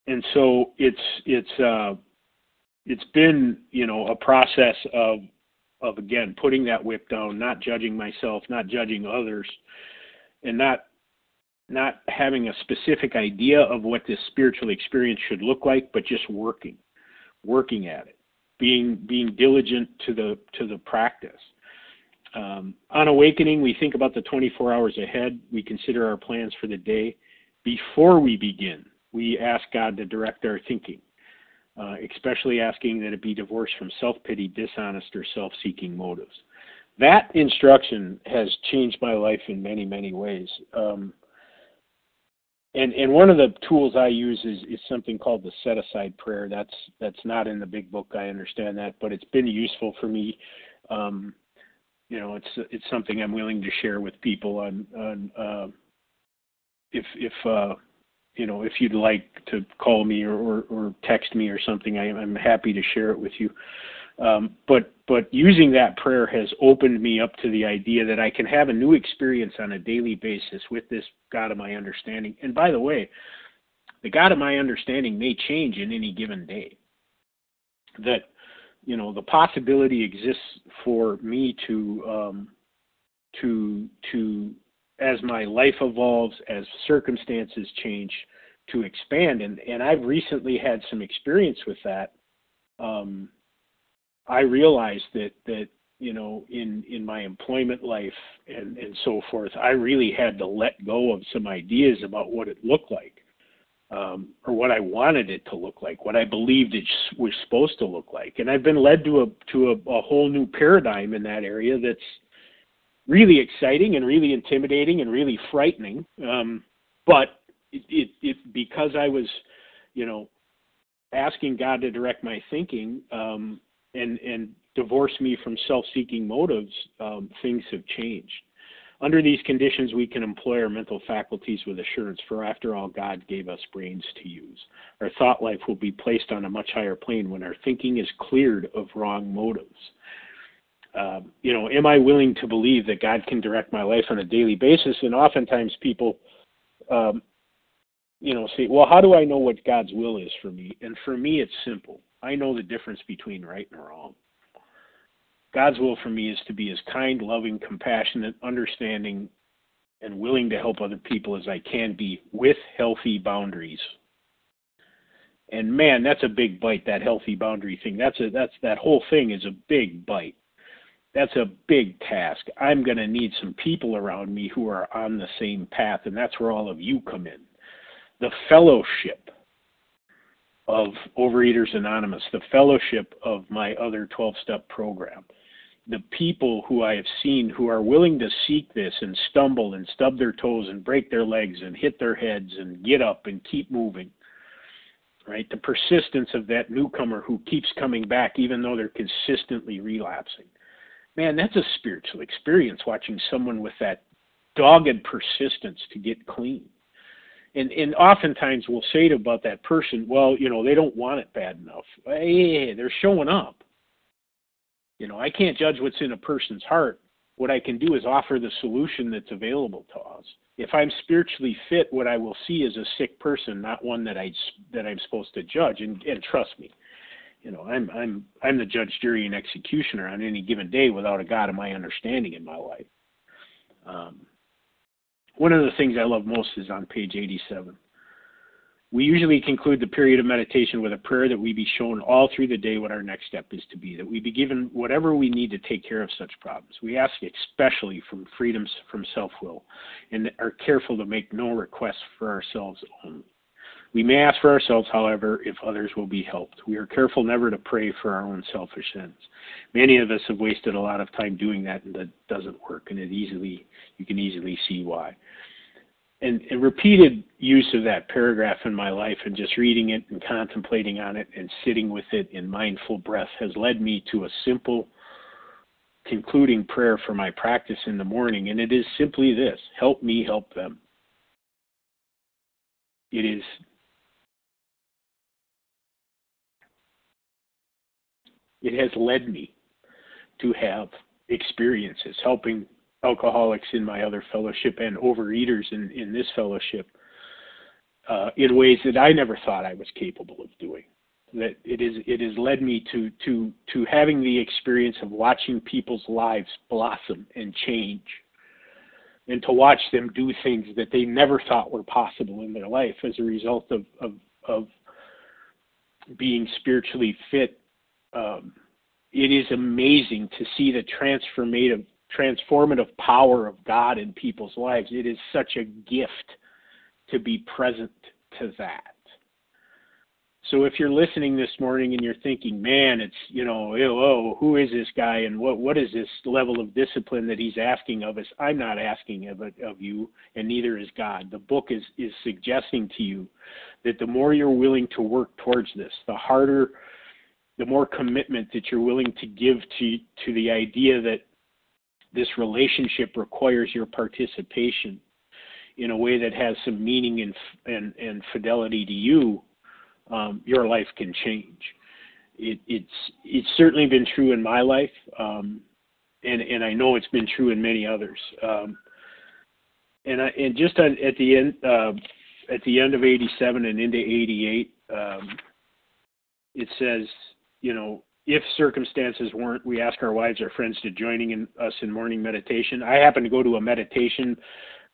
and so it's it's uh, it's been you know a process of of again putting that whip down, not judging myself, not judging others, and not not having a specific idea of what this spiritual experience should look like, but just working, working at it being being diligent to the to the practice. Um, on awakening, we think about the 24 hours ahead. We consider our plans for the day. Before we begin, we ask God to direct our thinking, uh, especially asking that it be divorced from self pity, dishonest, or self seeking motives. That instruction has changed my life in many, many ways. Um, and and one of the tools I use is is something called the set aside prayer. That's that's not in the big book. I understand that, but it's been useful for me. Um, you know, it's it's something I'm willing to share with people on on uh, if if uh, you know if you'd like to call me or or, or text me or something. I, I'm happy to share it with you. Um, but but using that prayer has opened me up to the idea that I can have a new experience on a daily basis with this God of my understanding. And by the way, the God of my understanding may change in any given day. That you know the possibility exists for me to um, to to as my life evolves, as circumstances change, to expand. And and I've recently had some experience with that. Um, I realized that that you know in in my employment life and and so forth, I really had to let go of some ideas about what it looked like. Um, or what I wanted it to look like, what I believed it was supposed to look like, and I've been led to a to a, a whole new paradigm in that area that's really exciting and really intimidating and really frightening. Um, but it, it, it because I was, you know, asking God to direct my thinking, um, and and divorce me from self-seeking motives, um, things have changed. Under these conditions, we can employ our mental faculties with assurance, for after all, God gave us brains to use. Our thought life will be placed on a much higher plane when our thinking is cleared of wrong motives. Uh, you know, am I willing to believe that God can direct my life on a daily basis? And oftentimes people, um, you know, say, well, how do I know what God's will is for me? And for me, it's simple. I know the difference between right and wrong. God's will for me is to be as kind, loving, compassionate, understanding, and willing to help other people as I can be with healthy boundaries. And man, that's a big bite, that healthy boundary thing. That's a that's that whole thing is a big bite. That's a big task. I'm gonna need some people around me who are on the same path, and that's where all of you come in. The fellowship of Overeaters Anonymous, the fellowship of my other 12 step program, the people who I have seen who are willing to seek this and stumble and stub their toes and break their legs and hit their heads and get up and keep moving. Right? The persistence of that newcomer who keeps coming back even though they're consistently relapsing. Man, that's a spiritual experience watching someone with that dogged persistence to get clean and and oftentimes we'll say to about that person, well, you know, they don't want it bad enough. Hey, they're showing up. You know, I can't judge what's in a person's heart. What I can do is offer the solution that's available to us. If I'm spiritually fit, what I will see is a sick person, not one that I that I'm supposed to judge. And and trust me, you know, I'm I'm I'm the judge, jury, and executioner on any given day without a God of my understanding in my life. Um, one of the things I love most is on page 87. We usually conclude the period of meditation with a prayer that we be shown all through the day what our next step is to be, that we be given whatever we need to take care of such problems. We ask especially from freedoms from self will and are careful to make no requests for ourselves only. We may ask for ourselves, however, if others will be helped. We are careful never to pray for our own selfish ends. Many of us have wasted a lot of time doing that, and that doesn't work. And it easily, you can easily see why and, and repeated use of that paragraph in my life and just reading it and contemplating on it and sitting with it in mindful breath has led me to a simple concluding prayer for my practice in the morning, and it is simply this help me help them. It is it has led me to have experiences helping alcoholics in my other fellowship and overeaters in, in this fellowship uh, in ways that I never thought I was capable of doing. That it is it has led me to to to having the experience of watching people's lives blossom and change, and to watch them do things that they never thought were possible in their life as a result of of, of being spiritually fit. Um, it is amazing to see the transformative transformative power of God in people's lives. It is such a gift to be present to that. So if you're listening this morning and you're thinking, man, it's you know, oh, who is this guy and what what is this level of discipline that he's asking of us? I'm not asking of of you, and neither is God. The book is is suggesting to you that the more you're willing to work towards this, the harder, the more commitment that you're willing to give to to the idea that this relationship requires your participation in a way that has some meaning and and, and fidelity to you, um, your life can change. It, it's it's certainly been true in my life, um, and and I know it's been true in many others. Um, and I and just on, at the end uh, at the end of '87 and into '88, um, it says, you know, if circumstances warrant, we ask our wives or friends to joining in us in morning meditation. I happen to go to a meditation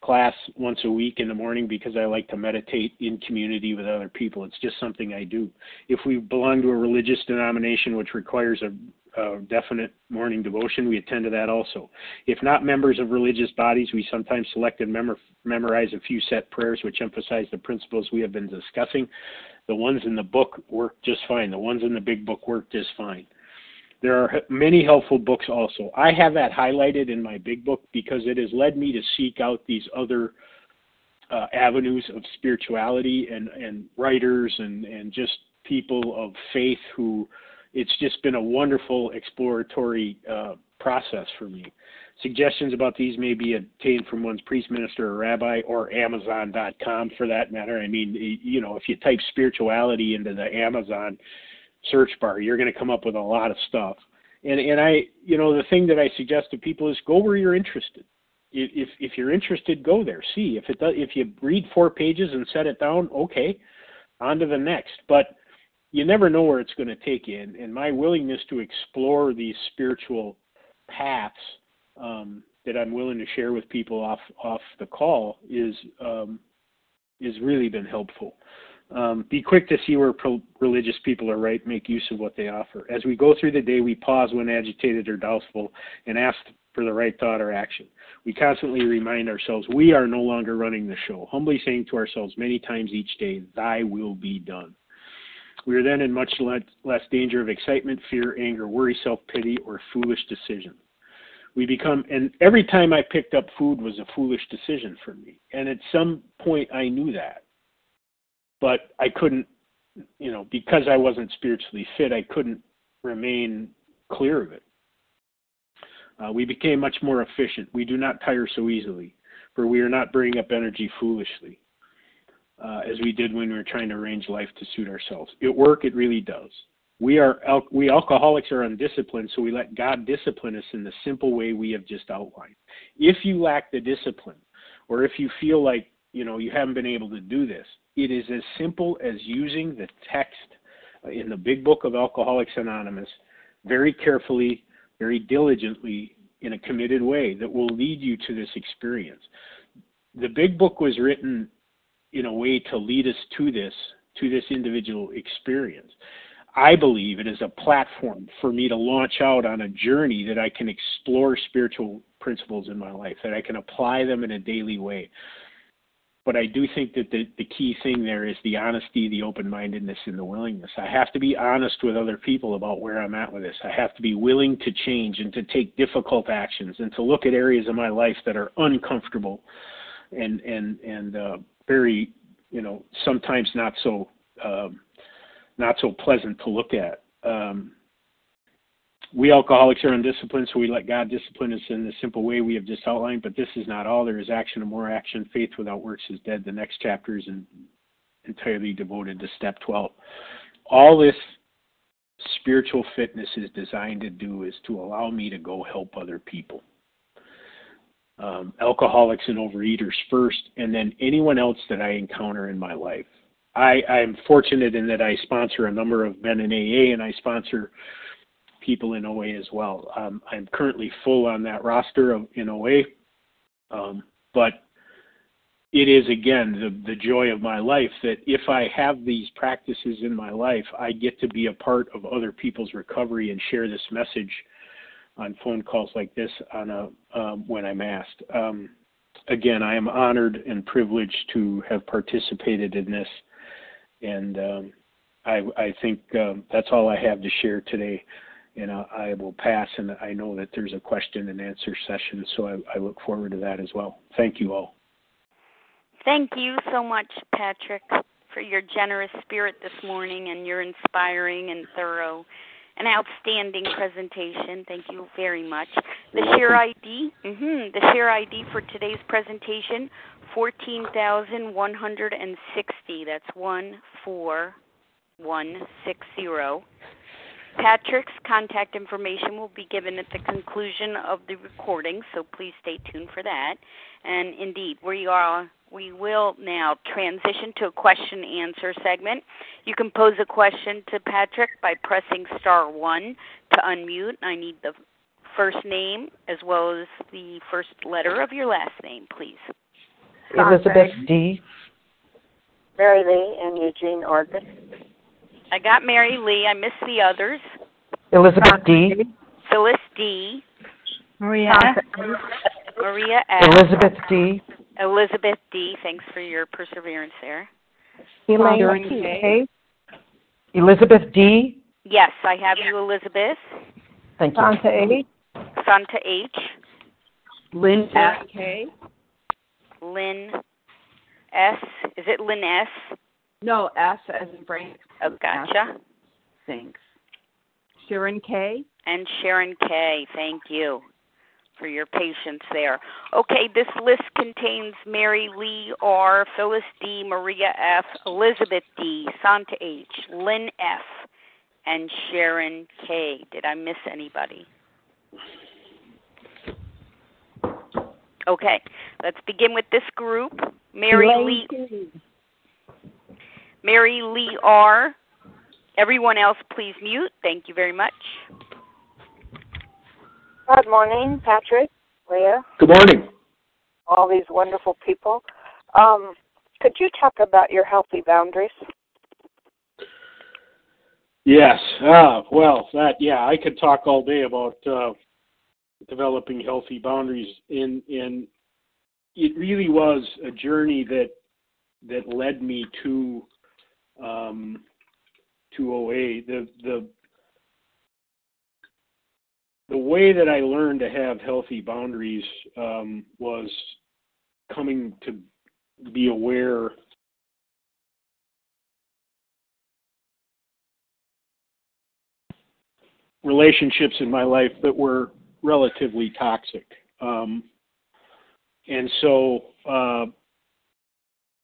class once a week in the morning because I like to meditate in community with other people. It's just something I do. If we belong to a religious denomination which requires a, definite morning devotion, we attend to that also. If not members of religious bodies, we sometimes select and memor- memorize a few set prayers which emphasize the principles we have been discussing. The ones in the book work just fine. The ones in the big book work just fine. There are many helpful books also. I have that highlighted in my big book because it has led me to seek out these other uh, avenues of spirituality and, and writers and, and just people of faith who it's just been a wonderful exploratory uh, process for me. Suggestions about these may be obtained from one's priest, minister, or rabbi, or Amazon.com for that matter. I mean, you know, if you type spirituality into the Amazon search bar, you're going to come up with a lot of stuff. And and I, you know, the thing that I suggest to people is go where you're interested. If if you're interested, go there. See if it does. If you read four pages and set it down, okay, on to the next. But you never know where it's going to take you. And, and my willingness to explore these spiritual paths um, that I'm willing to share with people off off the call is um, is really been helpful. Um, be quick to see where pro- religious people are right. Make use of what they offer. As we go through the day, we pause when agitated or doubtful and ask for the right thought or action. We constantly remind ourselves we are no longer running the show, humbly saying to ourselves many times each day, Thy will be done. We are then in much less danger of excitement, fear, anger, worry, self pity, or foolish decisions we become and every time i picked up food was a foolish decision for me. And at some point i knew that. But i couldn't you know because i wasn't spiritually fit i couldn't remain clear of it. Uh, we became much more efficient. We do not tire so easily for we are not burning up energy foolishly uh, as we did when we were trying to arrange life to suit ourselves It work it really does we are we alcoholics are undisciplined, so we let God discipline us in the simple way we have just outlined. If you lack the discipline, or if you feel like you know you haven't been able to do this, it is as simple as using the text in the Big Book of Alcoholics Anonymous very carefully, very diligently, in a committed way that will lead you to this experience. the big book was written in a way to lead us to this to this individual experience. I believe it is a platform for me to launch out on a journey that I can explore spiritual principles in my life, that I can apply them in a daily way. But I do think that the, the key thing there is the honesty, the open mindedness, and the willingness. I have to be honest with other people about where I'm at with this. I have to be willing to change and to take difficult actions and to look at areas of my life that are uncomfortable and and and uh, very, you know, sometimes not so um, not so pleasant to look at. Um, we alcoholics are undisciplined, so we let God discipline us in the simple way we have just outlined. But this is not all. There is action and more action. Faith without works is dead. The next chapter is in, entirely devoted to step 12. All this spiritual fitness is designed to do is to allow me to go help other people. Um, alcoholics and overeaters first, and then anyone else that I encounter in my life. I, I'm fortunate in that I sponsor a number of men in AA and I sponsor people in OA as well. Um, I'm currently full on that roster of, in OA, um, but it is again the, the joy of my life that if I have these practices in my life, I get to be a part of other people's recovery and share this message on phone calls like this on a um, when I'm asked. Um, again, I am honored and privileged to have participated in this and um, I, I think um, that's all I have to share today. And I, I will pass, and I know that there's a question and answer session, so I, I look forward to that as well. Thank you all. Thank you so much, Patrick, for your generous spirit this morning and your inspiring and thorough and outstanding presentation. Thank you very much. The share ID, mm-hmm, the share ID for today's presentation 14,160. That's 14160. Patrick's contact information will be given at the conclusion of the recording, so please stay tuned for that. And indeed, we are we will now transition to a question and answer segment. You can pose a question to Patrick by pressing star 1 to unmute. I need the first name as well as the first letter of your last name, please. Elizabeth D. Mary Lee and Eugene, Oregon. I got Mary Lee. I missed the others. Elizabeth D. Phyllis D. Maria Maria F. Elizabeth D. Elizabeth D. Thanks for your perseverance there. Elaine K. Elizabeth D. Yes, I have you, Elizabeth. Thank you. Santa A. Santa H. Lynn F. K. Lynn S. Is it Lynn S? No, S as in Frank. Oh, gotcha. Thanks. Sharon K. And Sharon K. Thank you for your patience there. Okay, this list contains Mary Lee R., Phyllis D., Maria F., Elizabeth D., Santa H., Lynn F., and Sharon K. Did I miss anybody? Okay, let's begin with this group. Mary Lee. Mary Lee R. Everyone else, please mute. Thank you very much. Good morning, Patrick, Leah, Good morning. all these wonderful people. Um, could you talk about your healthy boundaries? Yes. Ah, well, that yeah, I could talk all day about uh, developing healthy boundaries. In in it really was a journey that that led me to um, to OA. The the the way that I learned to have healthy boundaries um, was coming to be aware relationships in my life that were relatively toxic. Um, and so uh,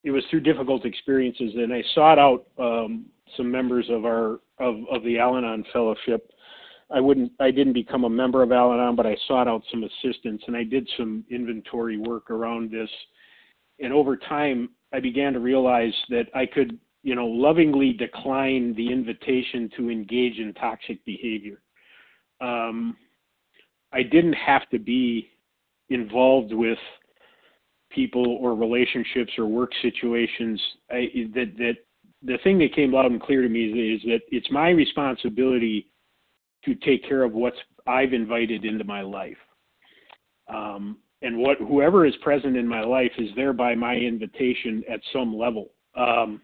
it was through difficult experiences, and I sought out um, some members of our of, of the Al-Anon Fellowship. I wouldn't, I didn't become a member of Al-Anon, but I sought out some assistance, and I did some inventory work around this. And over time, I began to realize that I could, you know, lovingly decline the invitation to engage in toxic behavior. Um, I didn't have to be involved with people or relationships or work situations, I, that that the thing that came loud and clear to me is, is that it's my responsibility to take care of what's I've invited into my life. Um, and what whoever is present in my life is there by my invitation at some level. Um,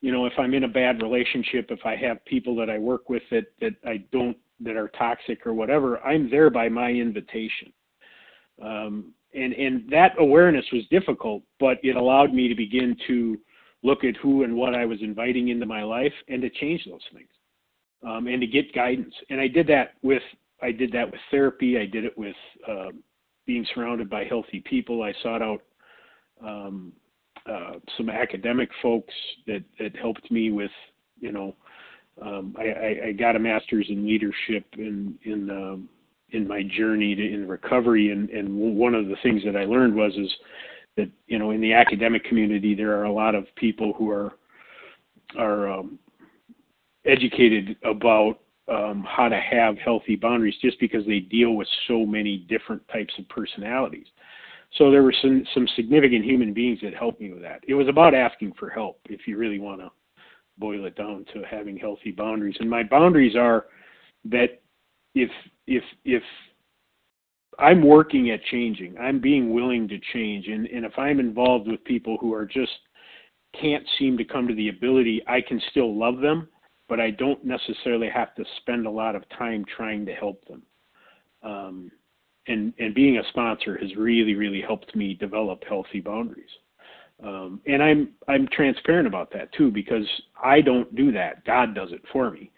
you know, if I'm in a bad relationship, if I have people that I work with that that I don't that are toxic or whatever, I'm there by my invitation. Um, and and that awareness was difficult, but it allowed me to begin to look at who and what I was inviting into my life and to change those things, um, and to get guidance. And I did that with I did that with therapy. I did it with uh, being surrounded by healthy people. I sought out um, uh, some academic folks that that helped me with you know um, I, I, got a master's in leadership in in um, in my journey to, in recovery, and, and one of the things that I learned was is that you know in the academic community there are a lot of people who are are um, educated about um, how to have healthy boundaries just because they deal with so many different types of personalities. So there were some some significant human beings that helped me with that. It was about asking for help if you really want to boil it down to having healthy boundaries. And my boundaries are that if if if I'm working at changing, I'm being willing to change, and and if I'm involved with people who are just can't seem to come to the ability, I can still love them, but I don't necessarily have to spend a lot of time trying to help them. Um, and and being a sponsor has really really helped me develop healthy boundaries. Um, and I'm I'm transparent about that too because I don't do that. God does it for me.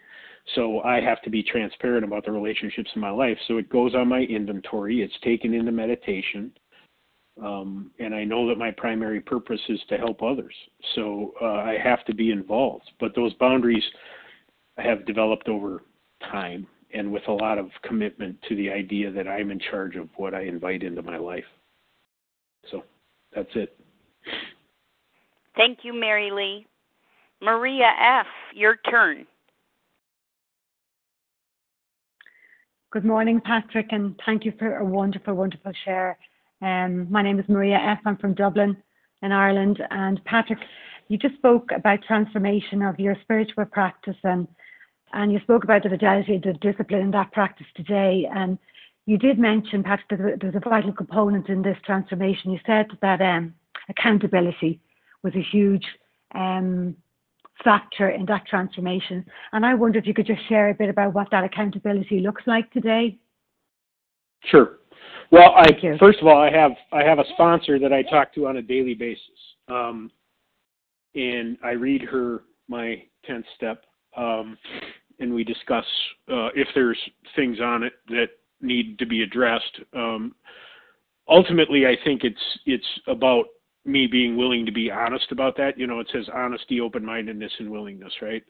So I have to be transparent about the relationships in my life. So it goes on my inventory. It's taken into meditation. Um, and I know that my primary purpose is to help others. So uh, I have to be involved. But those boundaries have developed over time and with a lot of commitment to the idea that I'm in charge of what I invite into my life. So that's it. Thank you, Mary Lee. Maria F., your turn. Good morning, Patrick, and thank you for a wonderful, wonderful share. Um, my name is Maria F. I'm from Dublin in Ireland. And Patrick, you just spoke about transformation of your spiritual practice and and you spoke about the fidelity, the discipline in that practice today. And you did mention, Patrick, that there's a vital component in this transformation. You said that um, accountability was a huge um, factor in that transformation. And I wonder if you could just share a bit about what that accountability looks like today. Sure. Well, I, first of all, I have I have a sponsor that I talk to on a daily basis, um, and I read her my tenth step, um, and we discuss uh, if there's things on it that need to be addressed. Um, ultimately, I think it's it's about me being willing to be honest about that. You know, it says honesty, open mindedness, and willingness, right?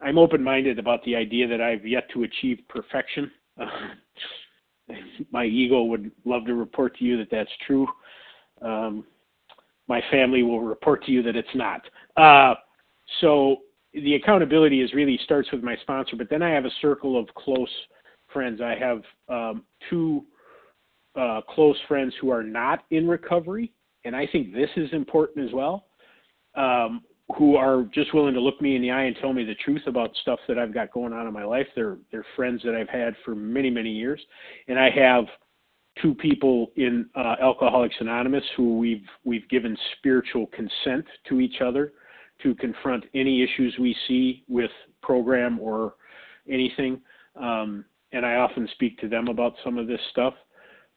I'm open minded about the idea that I've yet to achieve perfection. My ego would love to report to you that that's true. Um, my family will report to you that it's not. Uh, so the accountability is really starts with my sponsor, but then I have a circle of close friends. I have um, two uh, close friends who are not in recovery and I think this is important as well, um, who are just willing to look me in the eye and tell me the truth about stuff that I've got going on in my life. They're they're friends that I've had for many many years, and I have two people in uh, Alcoholics Anonymous who we've we've given spiritual consent to each other to confront any issues we see with program or anything. Um, and I often speak to them about some of this stuff.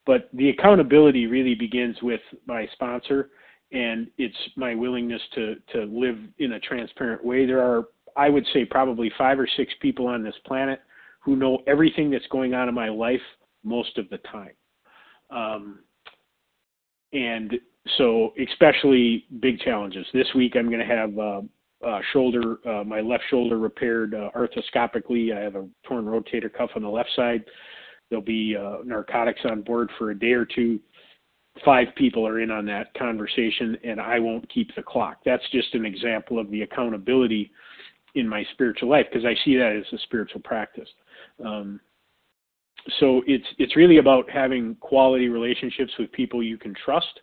But the accountability really begins with my sponsor, and it's my willingness to to live in a transparent way. There are, I would say, probably five or six people on this planet who know everything that's going on in my life most of the time. Um, and so, especially big challenges. This week, I'm going to have uh, uh, shoulder, uh, my left shoulder repaired uh, arthroscopically. I have a torn rotator cuff on the left side. There'll be uh, narcotics on board for a day or two. Five people are in on that conversation, and I won't keep the clock. That's just an example of the accountability in my spiritual life because I see that as a spiritual practice. Um, so it's it's really about having quality relationships with people you can trust,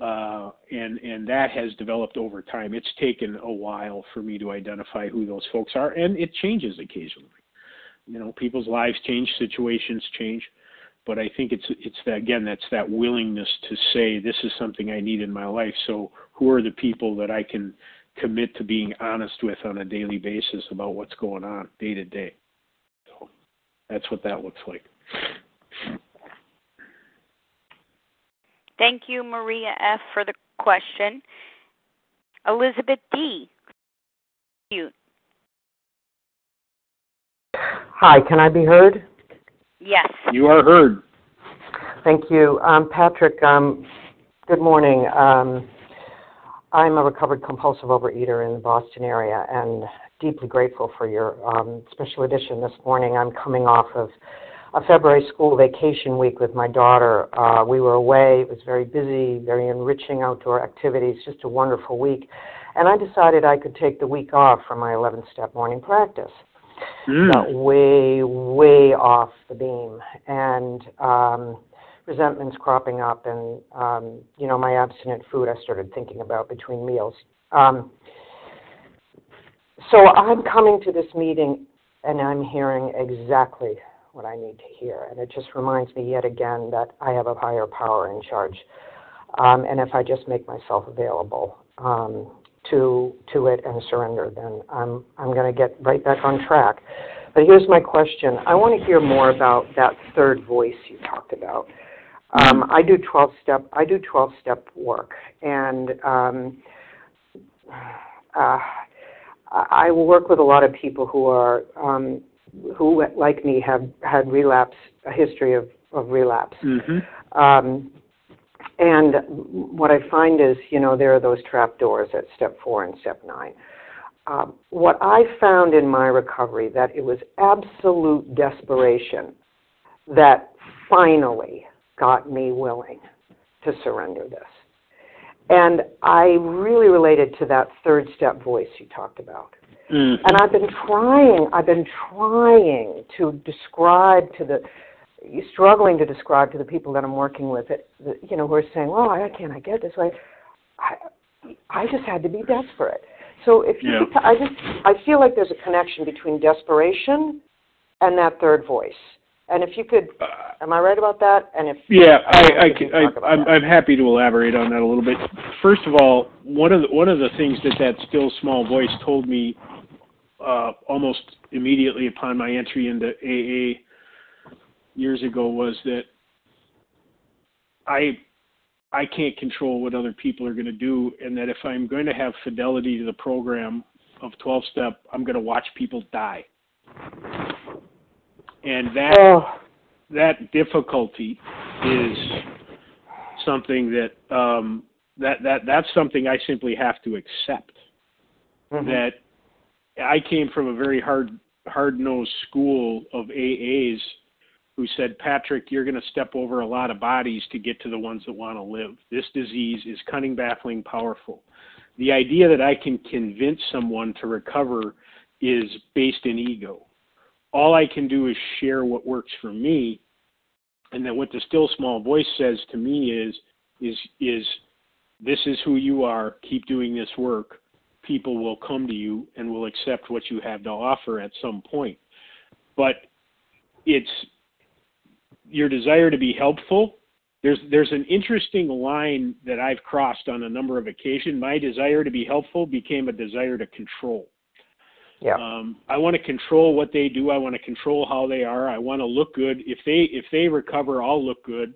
uh, and and that has developed over time. It's taken a while for me to identify who those folks are, and it changes occasionally. You know, people's lives change, situations change, but I think it's it's that again that's that willingness to say this is something I need in my life. So who are the people that I can commit to being honest with on a daily basis about what's going on day to day? So that's what that looks like. Thank you, Maria F., for the question. Elizabeth D. You. Hi, can I be heard? Yes. You are heard. Thank you. Um, Patrick, um, good morning. Um, I'm a recovered compulsive overeater in the Boston area and deeply grateful for your um, special edition this morning. I'm coming off of a February school vacation week with my daughter. Uh, we were away. It was very busy, very enriching outdoor activities, just a wonderful week. And I decided I could take the week off from my 11 step morning practice. Mm. Got way, way off the beam. And um, resentments cropping up, and, um, you know, my abstinent food I started thinking about between meals. Um, so I'm coming to this meeting and I'm hearing exactly what I need to hear. And it just reminds me yet again that I have a higher power in charge. Um, and if I just make myself available um, to to it and surrender, then I'm I'm going to get right back on track. But here's my question: I want to hear more about that third voice you talked about. Um, I do 12 step I do 12 step work, and um, uh, I work with a lot of people who are um, who, like me, have had relapse, a history of, of relapse. Mm-hmm. Um, and what I find is, you know, there are those trap doors at step four and step nine. Um, what I found in my recovery that it was absolute desperation that finally got me willing to surrender this. And I really related to that third step voice you talked about. Mm-hmm. And I've been trying, I've been trying to describe to the, struggling to describe to the people that I'm working with, it, you know, who are saying, "Oh, why can't I get this way?" I, I just had to be desperate. So if you, Yeah. could, I just, I feel like there's a connection between desperation and that third voice. And if you could, Uh, am I right about that? And if Yeah, I I, I, can- I, about I'm. I'm happy to elaborate on that a little bit. First of all, one of the, one of the things that that still small voice told me uh, almost immediately upon my entry into AA years ago was that I I can't control what other people are going to do, and that if I'm going to have fidelity to the program of 12 step, I'm going to watch people die. And that oh, that difficulty is something that um, that that that's something I simply have to accept. mhm. That I came from a very hard hard nosed school of AAs who said, Patrick, you're going to step over a lot of bodies to get to the ones that want to live. This disease is cunning, baffling, powerful. The idea that I can convince someone to recover is based in ego. All I can do is share what works for me and then what the still small voice says to me is is is this is who you are keep doing this work people will come to you and will accept what you have to offer at some point but it's your desire to be helpful there's there's an interesting line that I've crossed on a number of occasions my desire to be helpful became a desire to control yeah. um, I want to control what they do. I want to control how they are. I want to look good. If they if they recover, I'll look good.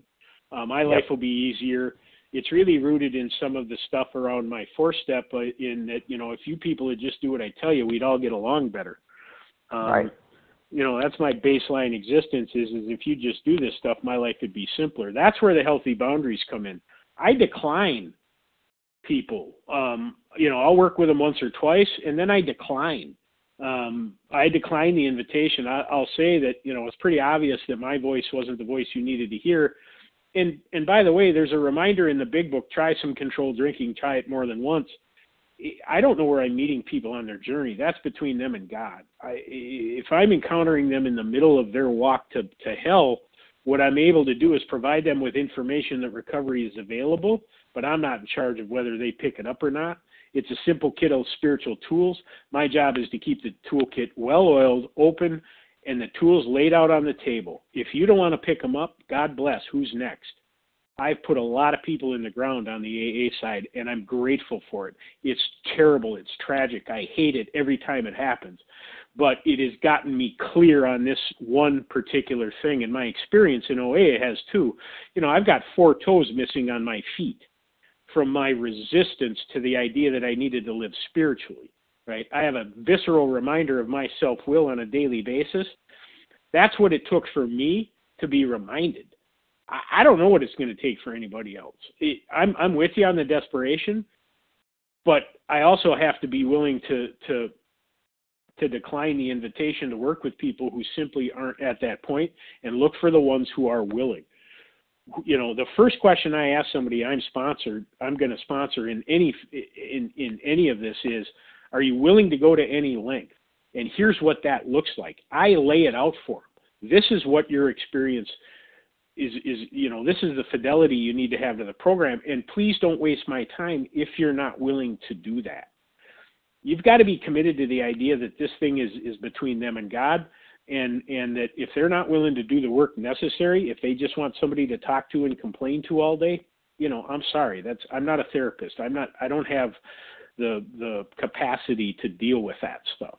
Uh, my life will be easier. It's really rooted in some of the stuff around my four step. Uh, in that, you know, if you people would just do what I tell you, we'd all get along better. Um, Right. You know, that's my baseline existence. Is is if you just do this stuff, my life would be simpler. That's where the healthy boundaries come in. I decline people. Um, you know, I'll work with them once or twice, and then I decline um, I decline the invitation. I, I'll say that you know it's pretty obvious that my voice wasn't the voice you needed to hear. And and by the way, there's a reminder in the big book: try some controlled drinking, try it more than once. I don't know where I'm meeting people on their journey. That's between them and God. I, if I'm encountering them in the middle of their walk to, to hell, what I'm able to do is provide them with information that recovery is available, but I'm not in charge of whether they pick it up or not. It's a simple kit of spiritual tools. My job is to keep the toolkit well oiled, open, and the tools laid out on the table. If you don't want to pick them up, God bless. Who's next? I've put a lot of people in the ground on the AA side, and I'm grateful for it. It's terrible. It's tragic. I hate it every time it happens. But it has gotten me clear on this one particular thing. And my experience in OA has too. You know, I've got four toes missing on my feet from my resistance to the idea that I needed to live spiritually, right? I have a visceral reminder of my self will on a daily basis. That's what it took for me to be reminded I, don't know what it's going to take for anybody else. It, I'm I'm with you on the desperation, but I also have to be willing to to to decline the invitation to work with people who simply aren't at that point and look for the ones who are willing. You know, the first question I ask somebody I'm sponsored, I'm going to sponsor in any in in any of this is, are you willing to go to any length? And here's what that looks like. I lay it out for them. This is what your experience is is you know this is the fidelity you need to have to the program and please don't waste my time if you're not willing to do that you've got to be committed to the idea that this thing is is between them and god and and that if they're not willing to do the work necessary if they just want somebody to talk to and complain to all day you know i'm sorry that's i'm not a therapist i'm not i don't have the the capacity to deal with that stuff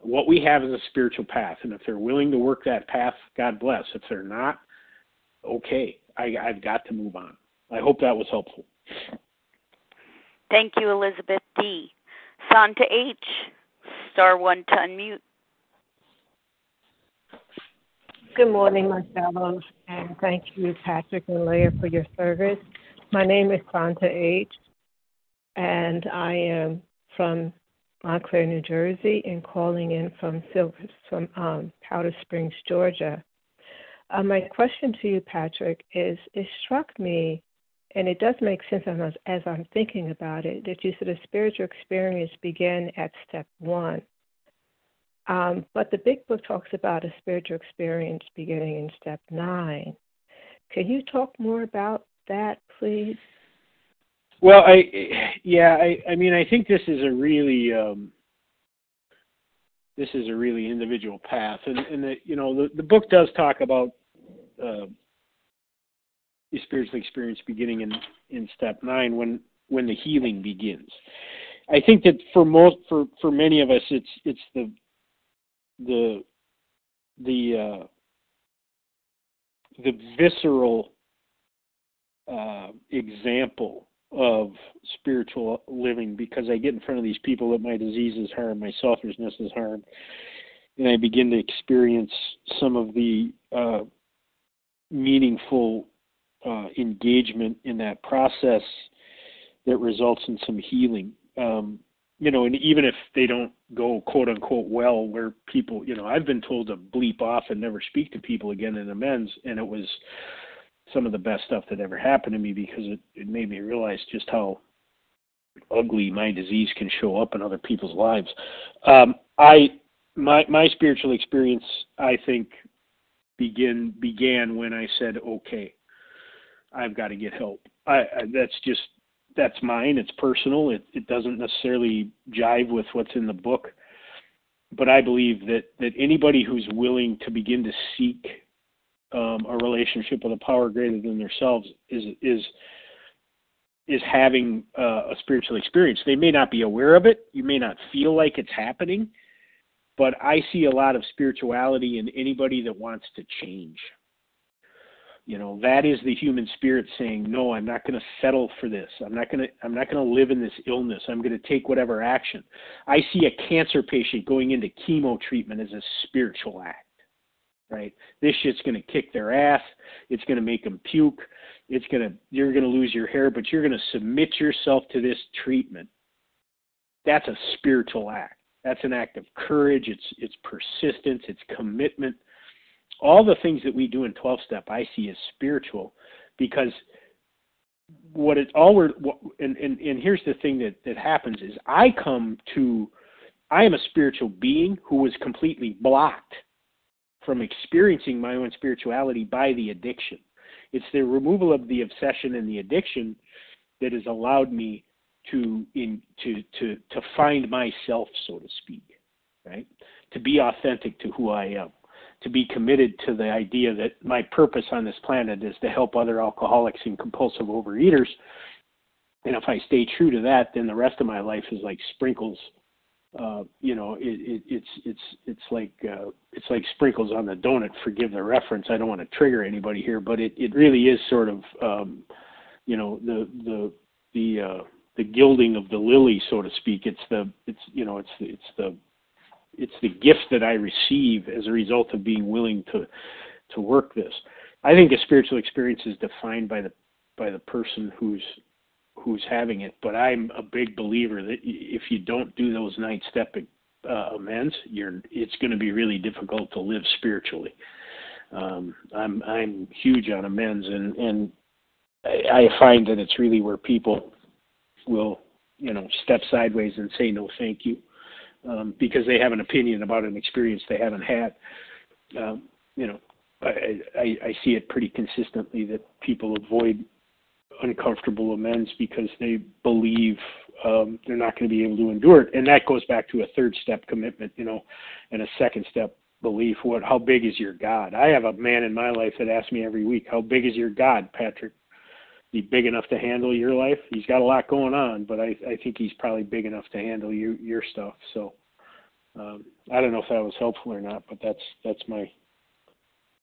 what we have is a spiritual path and if they're willing to work that path god bless if they're not okay, I, I've got to move on. I hope that was helpful. Thank you, Elizabeth D. Santa H. Star one to unmute. Good morning, my fellows, and thank you, Patrick and Leah, for your service. My name is Santa H., and I am from Montclair, New Jersey, and calling in from Silver, from um, Powder Springs, Georgia. Uh, my question to you, Patrick, is it struck me, and it does make sense as, as I'm thinking about it, that you said a spiritual experience began at step one. Um, but the big book talks about a spiritual experience beginning in step nine. Can you talk more about that, please? Well, I yeah, I I mean I think this is a really um, this is a really individual path, and and the, you know the the book does talk about uh, the spiritual experience beginning in in step nine when when the healing begins. I think that for most for for many of us it's it's the the the uh, the visceral uh, example of spiritual living because I get in front of these people that my disease is harm, my selfishness is harm, and I begin to experience some of the uh, meaningful uh, engagement in that process that results in some healing. Um, you know, and even if they don't go quote unquote well, where people, you know, I've been told to bleep off and never speak to people again in amends, and it was some of the best stuff that ever happened to me because it, it made me realize just how ugly my disease can show up in other people's lives. Um, I my my spiritual experience, I think, begin began when I said, "Okay, I've got to get help." I, I that's just that's mine. It's personal. It it doesn't necessarily jive with what's in the book, but I believe that that anybody who's willing to begin to seek um, a relationship with a power greater than themselves is is is having uh, a spiritual experience. They may not be aware of it. You may not feel like it's happening, but I see a lot of spirituality in anybody that wants to change. You know, that is the human spirit saying, "No, I'm not going to settle for this. I'm not going to I'm not going to live in this illness. I'm going to take whatever action." I see a cancer patient going into chemo treatment as a spiritual act. Right? This shit's going to kick their ass. It's going to make them puke. It's going to you're going to lose your hair, but you're going to submit yourself to this treatment. That's a spiritual act that's an act of courage. It's it's persistence. It's commitment. All the things that we do in 12 step I see as spiritual, because what it all we're what, and, and and here's the thing that that happens is I come to I am a spiritual being who was completely blocked from experiencing my own spirituality by the addiction. It's the removal of the obsession and the addiction that has allowed me to in to to to find myself, so to speak, right? To be authentic to who I am, to be committed to the idea that my purpose on this planet is to help other alcoholics and compulsive overeaters. And if I stay true to that, then the rest of my life is like sprinkles uh, you know, it, it, it's it's it's like uh, it's like sprinkles on the donut. Forgive the reference. I don't want to trigger anybody here, but it, it really is sort of, um, you know, the the the uh, the gilding of the lily, so to speak. It's the it's you know it's the, it's the it's the gift that I receive as a result of being willing to to work this. I think a spiritual experience is defined by the by the person who's who's having it. But I'm a big believer that if you don't do those nine step uh, amends, you're it's going to be really difficult to live spiritually. Um, I'm I'm huge on amends, and and I, I find that it's really where people will you know step sideways and say no thank you um, because they have an opinion about an experience they haven't had. Um, you know, I, I, I see it pretty consistently that people avoid uncomfortable amends because they believe um, they're not going to be able to endure it. And that goes back to a third step commitment, you know, and a second step belief. What? How big is your God? I have a man in my life that asks me every week, "How big is your God, Patrick?" He big enough to handle your life? He's got a lot going on, but I, I think he's probably big enough to handle your your stuff. So um, I don't know if that was helpful or not, but that's that's my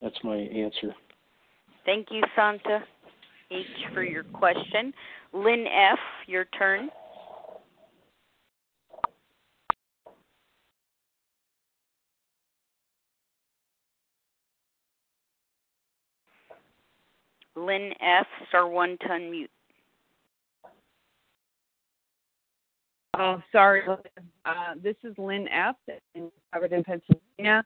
that's my answer. Thank you, Santa. H for your question. Lynn F, your turn. Lynn F, star one to unmute. Oh, sorry. Uh, this is Lynn F. in covered in Pennsylvania.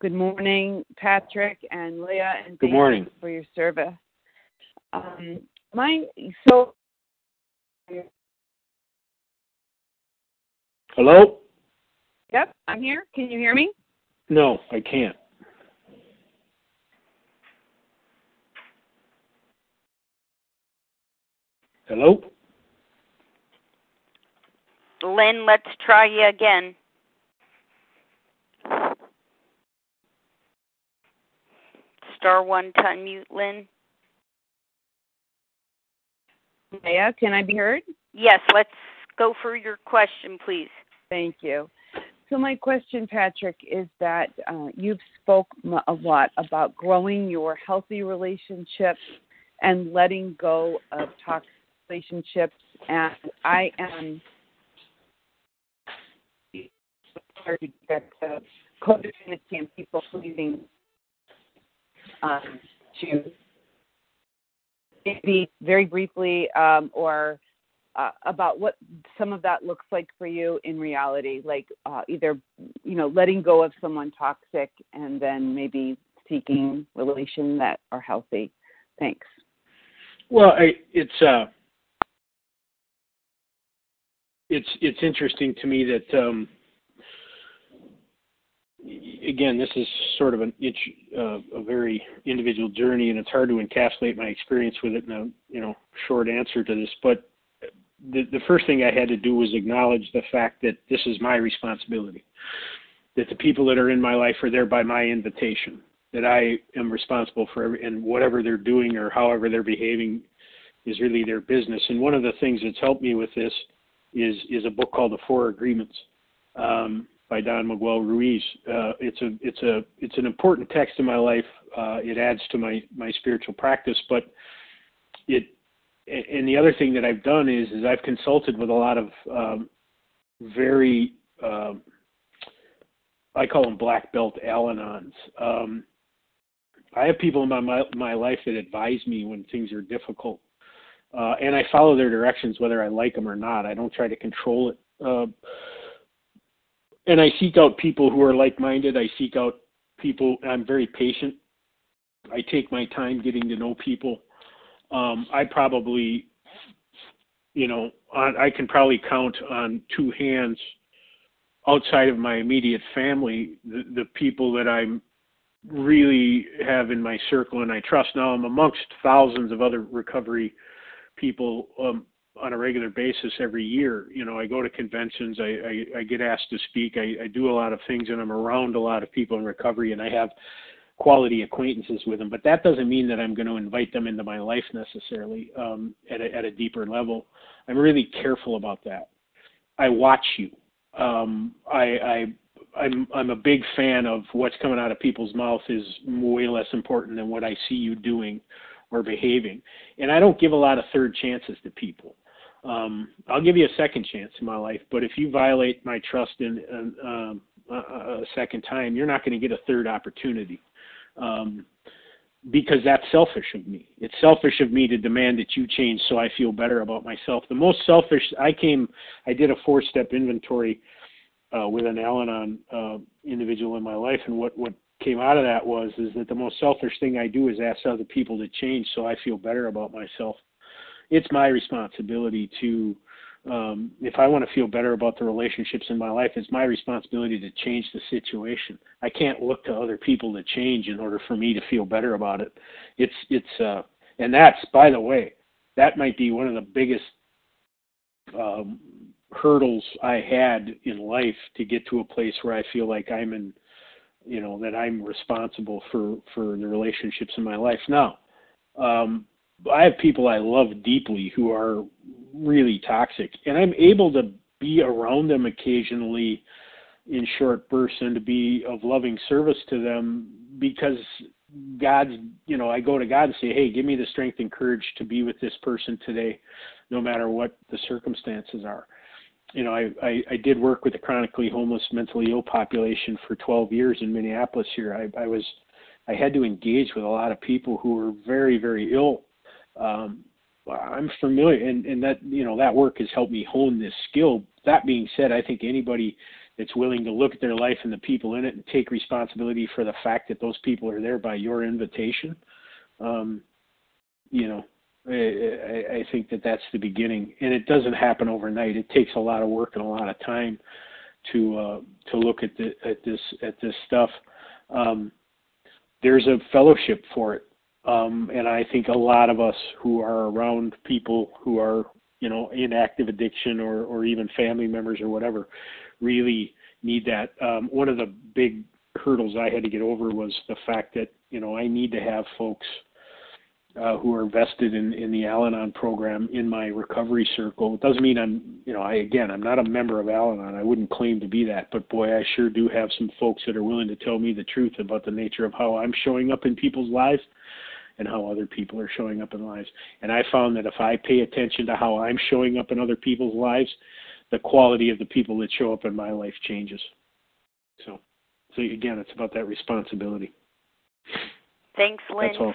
Good morning, Patrick and Leah, and good morning for your service. Um, my so. Hello. Yep, I'm here. Can you hear me? No, I can't. Hello? Lynn, let's try you again. Star one to unmute, Lynn. Maya, can I be heard? Yes, let's go for your question, please. Thank you. So my question, Patrick, is that uh, you've spoke a lot about growing your healthy relationships and letting go of toxic relationships, and I am codependency and people pleasing um, to maybe very briefly um, or uh, about what some of that looks like for you in reality, like uh, either you know letting go of someone toxic and then maybe seeking relations that are healthy. Thanks. Well, I, it's uh, it's it's interesting to me that um, again, this is sort of an itch, uh, a very individual journey, and it's hard to encapsulate my experience with it in a you know short answer to this. But the the first thing I had to do was acknowledge the fact that this is my responsibility. That the people that are in my life are there by my invitation. That I am responsible for, every, and whatever they're doing or however they're behaving is really their business. And one of the things that's helped me with this is is a book called The Four Agreements. Um, by Don Miguel Ruiz. Uh, it's a it's a it's an important text in my life. Uh, it adds to my my spiritual practice, but it and the other thing that I've done is is I've consulted with a lot of um, very um, I call them black belt Al-Anons. Um, I have people in my, my my life that advise me when things are difficult, uh, and I follow their directions whether I like them or not. I don't try to control it. Uh, and I seek out people who are like-minded. I seek out people. I'm very patient. I take my time getting to know people. Um, I probably you know, on, I can probably count on two hands outside of my immediate family the, the people that I'm really have in my circle and I trust. Now I'm amongst thousands of other recovery people um, on a regular basis every year. You know, I go to conventions, I, I, I get asked to speak, I, I do a lot of things, and I'm around a lot of people in recovery, and I have quality acquaintances with them. But that doesn't mean that I'm going to invite them into my life necessarily um, at, a, at a deeper level. I'm really careful about that. I watch you. Um, I, I I'm I'm a big fan of what's coming out of people's mouth is way less important than what I see you doing or behaving. And I don't give a lot of third chances to people. Um, I'll give you a second chance in my life, but if you violate my trust in, um, a, a second time, you're not going to get a third opportunity. Um, because that's selfish of me. It's selfish of me to demand that you change so I feel better about myself. The most selfish I came, I did a four-step inventory uh, with an Al-Anon uh, individual in my life, and what what came out of that was is that the most selfish thing I do is ask other people to change so I feel better about myself. It's my responsibility to um, if I want to feel better about the relationships in my life, it's my responsibility to change the situation. I can't look to other people to change in order for me to feel better about it. It's it's uh, and that's by the way, that might be one of the biggest um, hurdles I had in life to get to a place where I feel like I'm in, you know, that I'm responsible for for the relationships in my life. Now, um, I have people I love deeply who are really toxic, and I'm able to be around them occasionally in short bursts and to be of loving service to them because God's, you know, I go to God and say, hey, give me the strength and courage to be with this person today, no matter what the circumstances are. You know, I, I, I did work with the chronically homeless, mentally ill population for 12 years in Minneapolis here. I, I was, I had to engage with a lot of people who were very, very ill um, I'm familiar, and, and that you know that work has helped me hone this skill. That being said, I think anybody that's willing to look at their life and the people in it and take responsibility for the fact that those people are there by your invitation, um, you know, I, I think that that's the beginning, and it doesn't happen overnight. It takes a lot of work and a lot of time to uh, to look at the, at this at this stuff. Um, there's a fellowship for it um, and I think a lot of us who are around people who are, you know, in active addiction or, or even family members or whatever, really need that. Um, one of the big hurdles I had to get over was the fact that, you know, I need to have folks uh, who are vested in, in the Al-Anon program in my recovery circle. It doesn't mean I'm, you know, I again, I'm not a member of Al-Anon. I wouldn't claim to be that, but boy, I sure do have some folks that are willing to tell me the truth about the nature of how I'm showing up in people's lives and how other people are showing up in lives. And I found that if I pay attention to how I'm showing up in other people's lives, the quality of the people that show up in my life changes. So, so again, it's about that responsibility. Thanks, Lynn. That's all.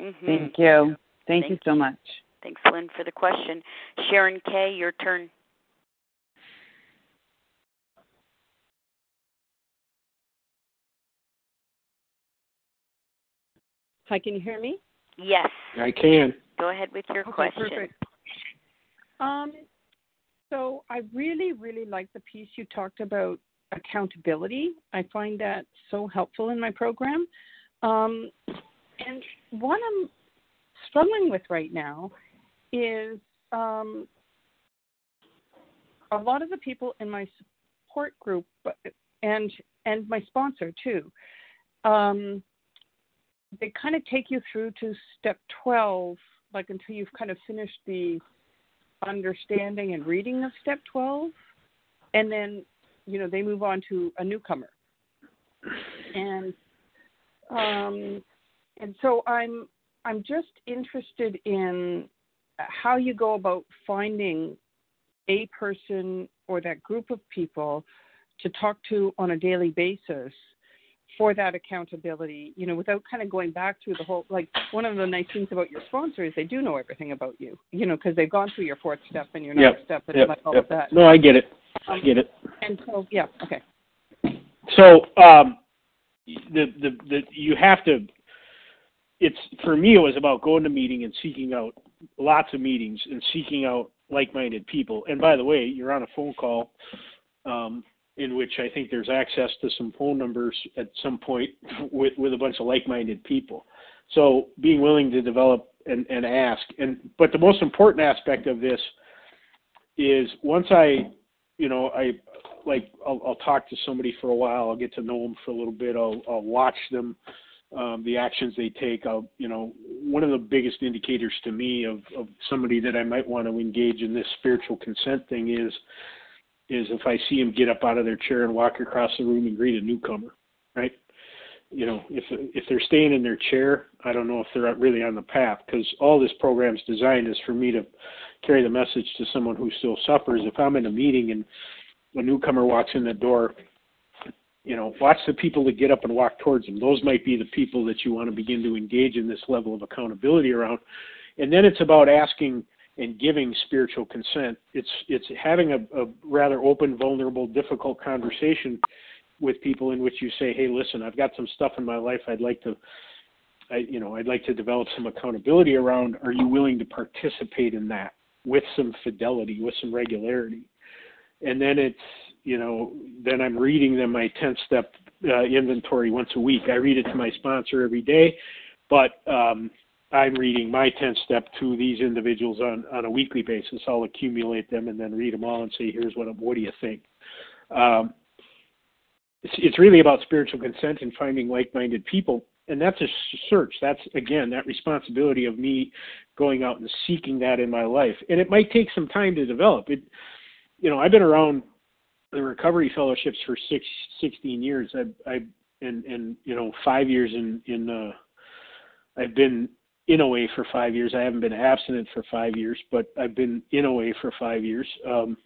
Mm-hmm. Thank you. Thank, Thank you so much. Thanks, Lynn, for the question. Sharon K., your turn. Hi, can you hear me? Yes. I can. Go ahead with your okay, question. Perfect. Um, so I really, really like the piece you talked about accountability. I find that so helpful in my program. Um, and what I'm struggling with right now is um, a lot of the people in my support group and and my sponsor too. Um, they kind of take you through to step 12 like until you've kind of finished the understanding and reading of step 12 and then you know they move on to a newcomer. And um and so i'm i'm just interested in how you go about finding a person or that group of people to talk to on a daily basis for that accountability, you know, without kind of going back through the whole, like one of the nice things about your sponsor is they do know everything about you, you know, because they've gone through your fourth step and your yep. next step and yep. like all yep. of that. No, I get it. I um, get it. And so, yeah, okay. So, um, the, the, the, you have to, it's, for me, it was about going to meeting and seeking out lots of meetings and seeking out like-minded people. And by the way, you're on a phone call um, in which I think there's access to some phone numbers at some point with with a bunch of like-minded people. So being willing to develop and, and ask, and but the most important aspect of this is once I, you know, I like I'll, I'll talk to somebody for a while. I'll get to know them for a little bit. I'll, I'll watch them, um, the actions they take. I'll, you know, one of the biggest indicators to me of, of somebody that I might want to engage in this spiritual consent thing is, is if I see them get up out of their chair and walk across the room and greet a newcomer, right? You know, if if they're staying in their chair, I don't know if they're really on the path because all this program's designed is for me to carry the message to someone who still suffers. If I'm in a meeting and a newcomer walks in the door, you know, watch the people that get up and walk towards them. Those might be the people that you want to begin to engage in this level of accountability around. And then it's about asking and giving spiritual consent. It's it's having a, a rather open, vulnerable, difficult conversation with people in which you say, "Hey, listen, I've got some stuff in my life I'd like to I, you know, I'd like to develop some accountability around. Are you willing to participate in that with some fidelity, with some regularity? and then it's you know then i'm reading them my 10 step uh, inventory once a week i read it to my sponsor every day but um, i'm reading my 10 step to these individuals on on a weekly basis. I'll accumulate them and then read them all and say here's what I what do you think? Um, it's, it's really about spiritual consent and finding like-minded people and that's a search. That's again that responsibility of me going out and seeking that in my life. And it might take some time to develop. It you know, I've been around the recovery fellowships for six, 16 years. I've, I've, and, and, you know, five years in, in, uh, I've been in OA for five years. I haven't been abstinent for five years, but I've been in OA for five years. Um,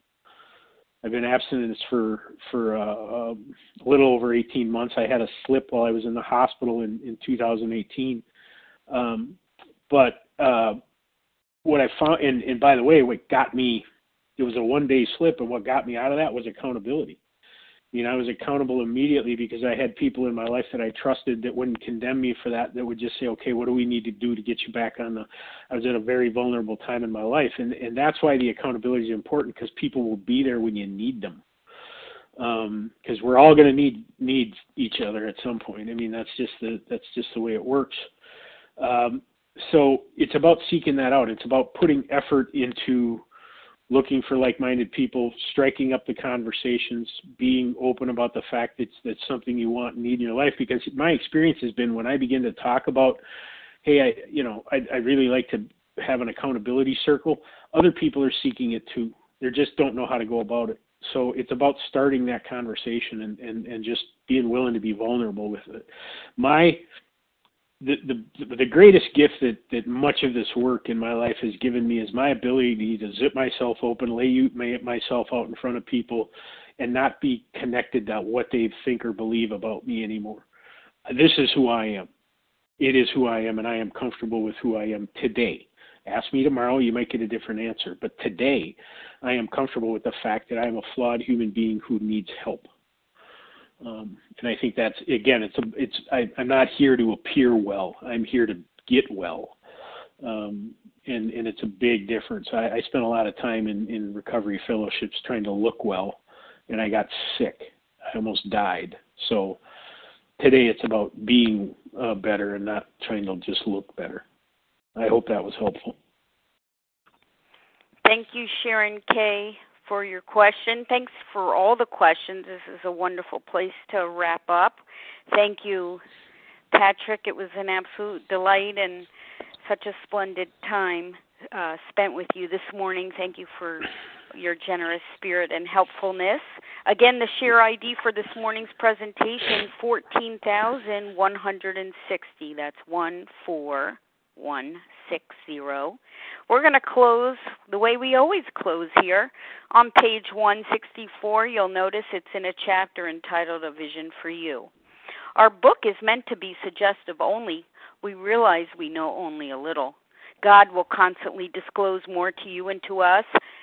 I've been abstinent for for uh, um, a little over 18 months. I had a slip while I was in the hospital in in 2018. Um, but uh, what I found, and, and by the way, what got me it was a one day slip, and what got me out of that was accountability. Know, I was accountable immediately because I had people in my life that I trusted that wouldn't condemn me for that. That would just say, "Okay, what do we need to do to get you back on the?" I was at a very vulnerable time in my life, and and that's why the accountability is important because people will be there when you need them. Because um, we're all going to need need each other at some point. I mean, that's just the that's just the way it works. Um, so it's about seeking that out. It's about putting effort into looking for like-minded people, striking up the conversations, being open about the fact that that's something you want and need in your life. Because my experience has been when I begin to talk about, hey, I you know I, I really like to have an accountability circle. Other people are seeking it too. They just don't know how to go about it. So it's about starting that conversation and, and, and just being willing to be vulnerable with it. My the, the the greatest gift that that much of this work in my life has given me is my ability to zip myself open, lay myself out in front of people, and not be connected to what they think or believe about me anymore. This is who I am. It is who I am, and I am comfortable with who I am today. Ask me tomorrow, you might get a different answer. But today, I am comfortable with the fact that I am a flawed human being who needs help. Um, and I think that's again, it's a, it's I, I'm not here to appear well. I'm here to get well, um, and and it's a big difference. I, I spent a lot of time in in recovery fellowships trying to look well, and I got sick. I almost died. So today it's about being uh, better and not trying to just look better. I hope that was helpful. Thank you, Sharon K for your question. Thanks for all the questions. This is a wonderful place to wrap up. Thank you, Patrick. It was an absolute delight and such a splendid time uh, spent with you this morning. Thank you for your generous spirit and helpfulness. Again, the share ID for this morning's presentation, 14,160. That's 14160. We're going to close the way we always close here. On page 164, you'll notice it's in a chapter entitled A Vision for You. Our book is meant to be suggestive only. We realize we know only a little. God will constantly disclose more to you and to us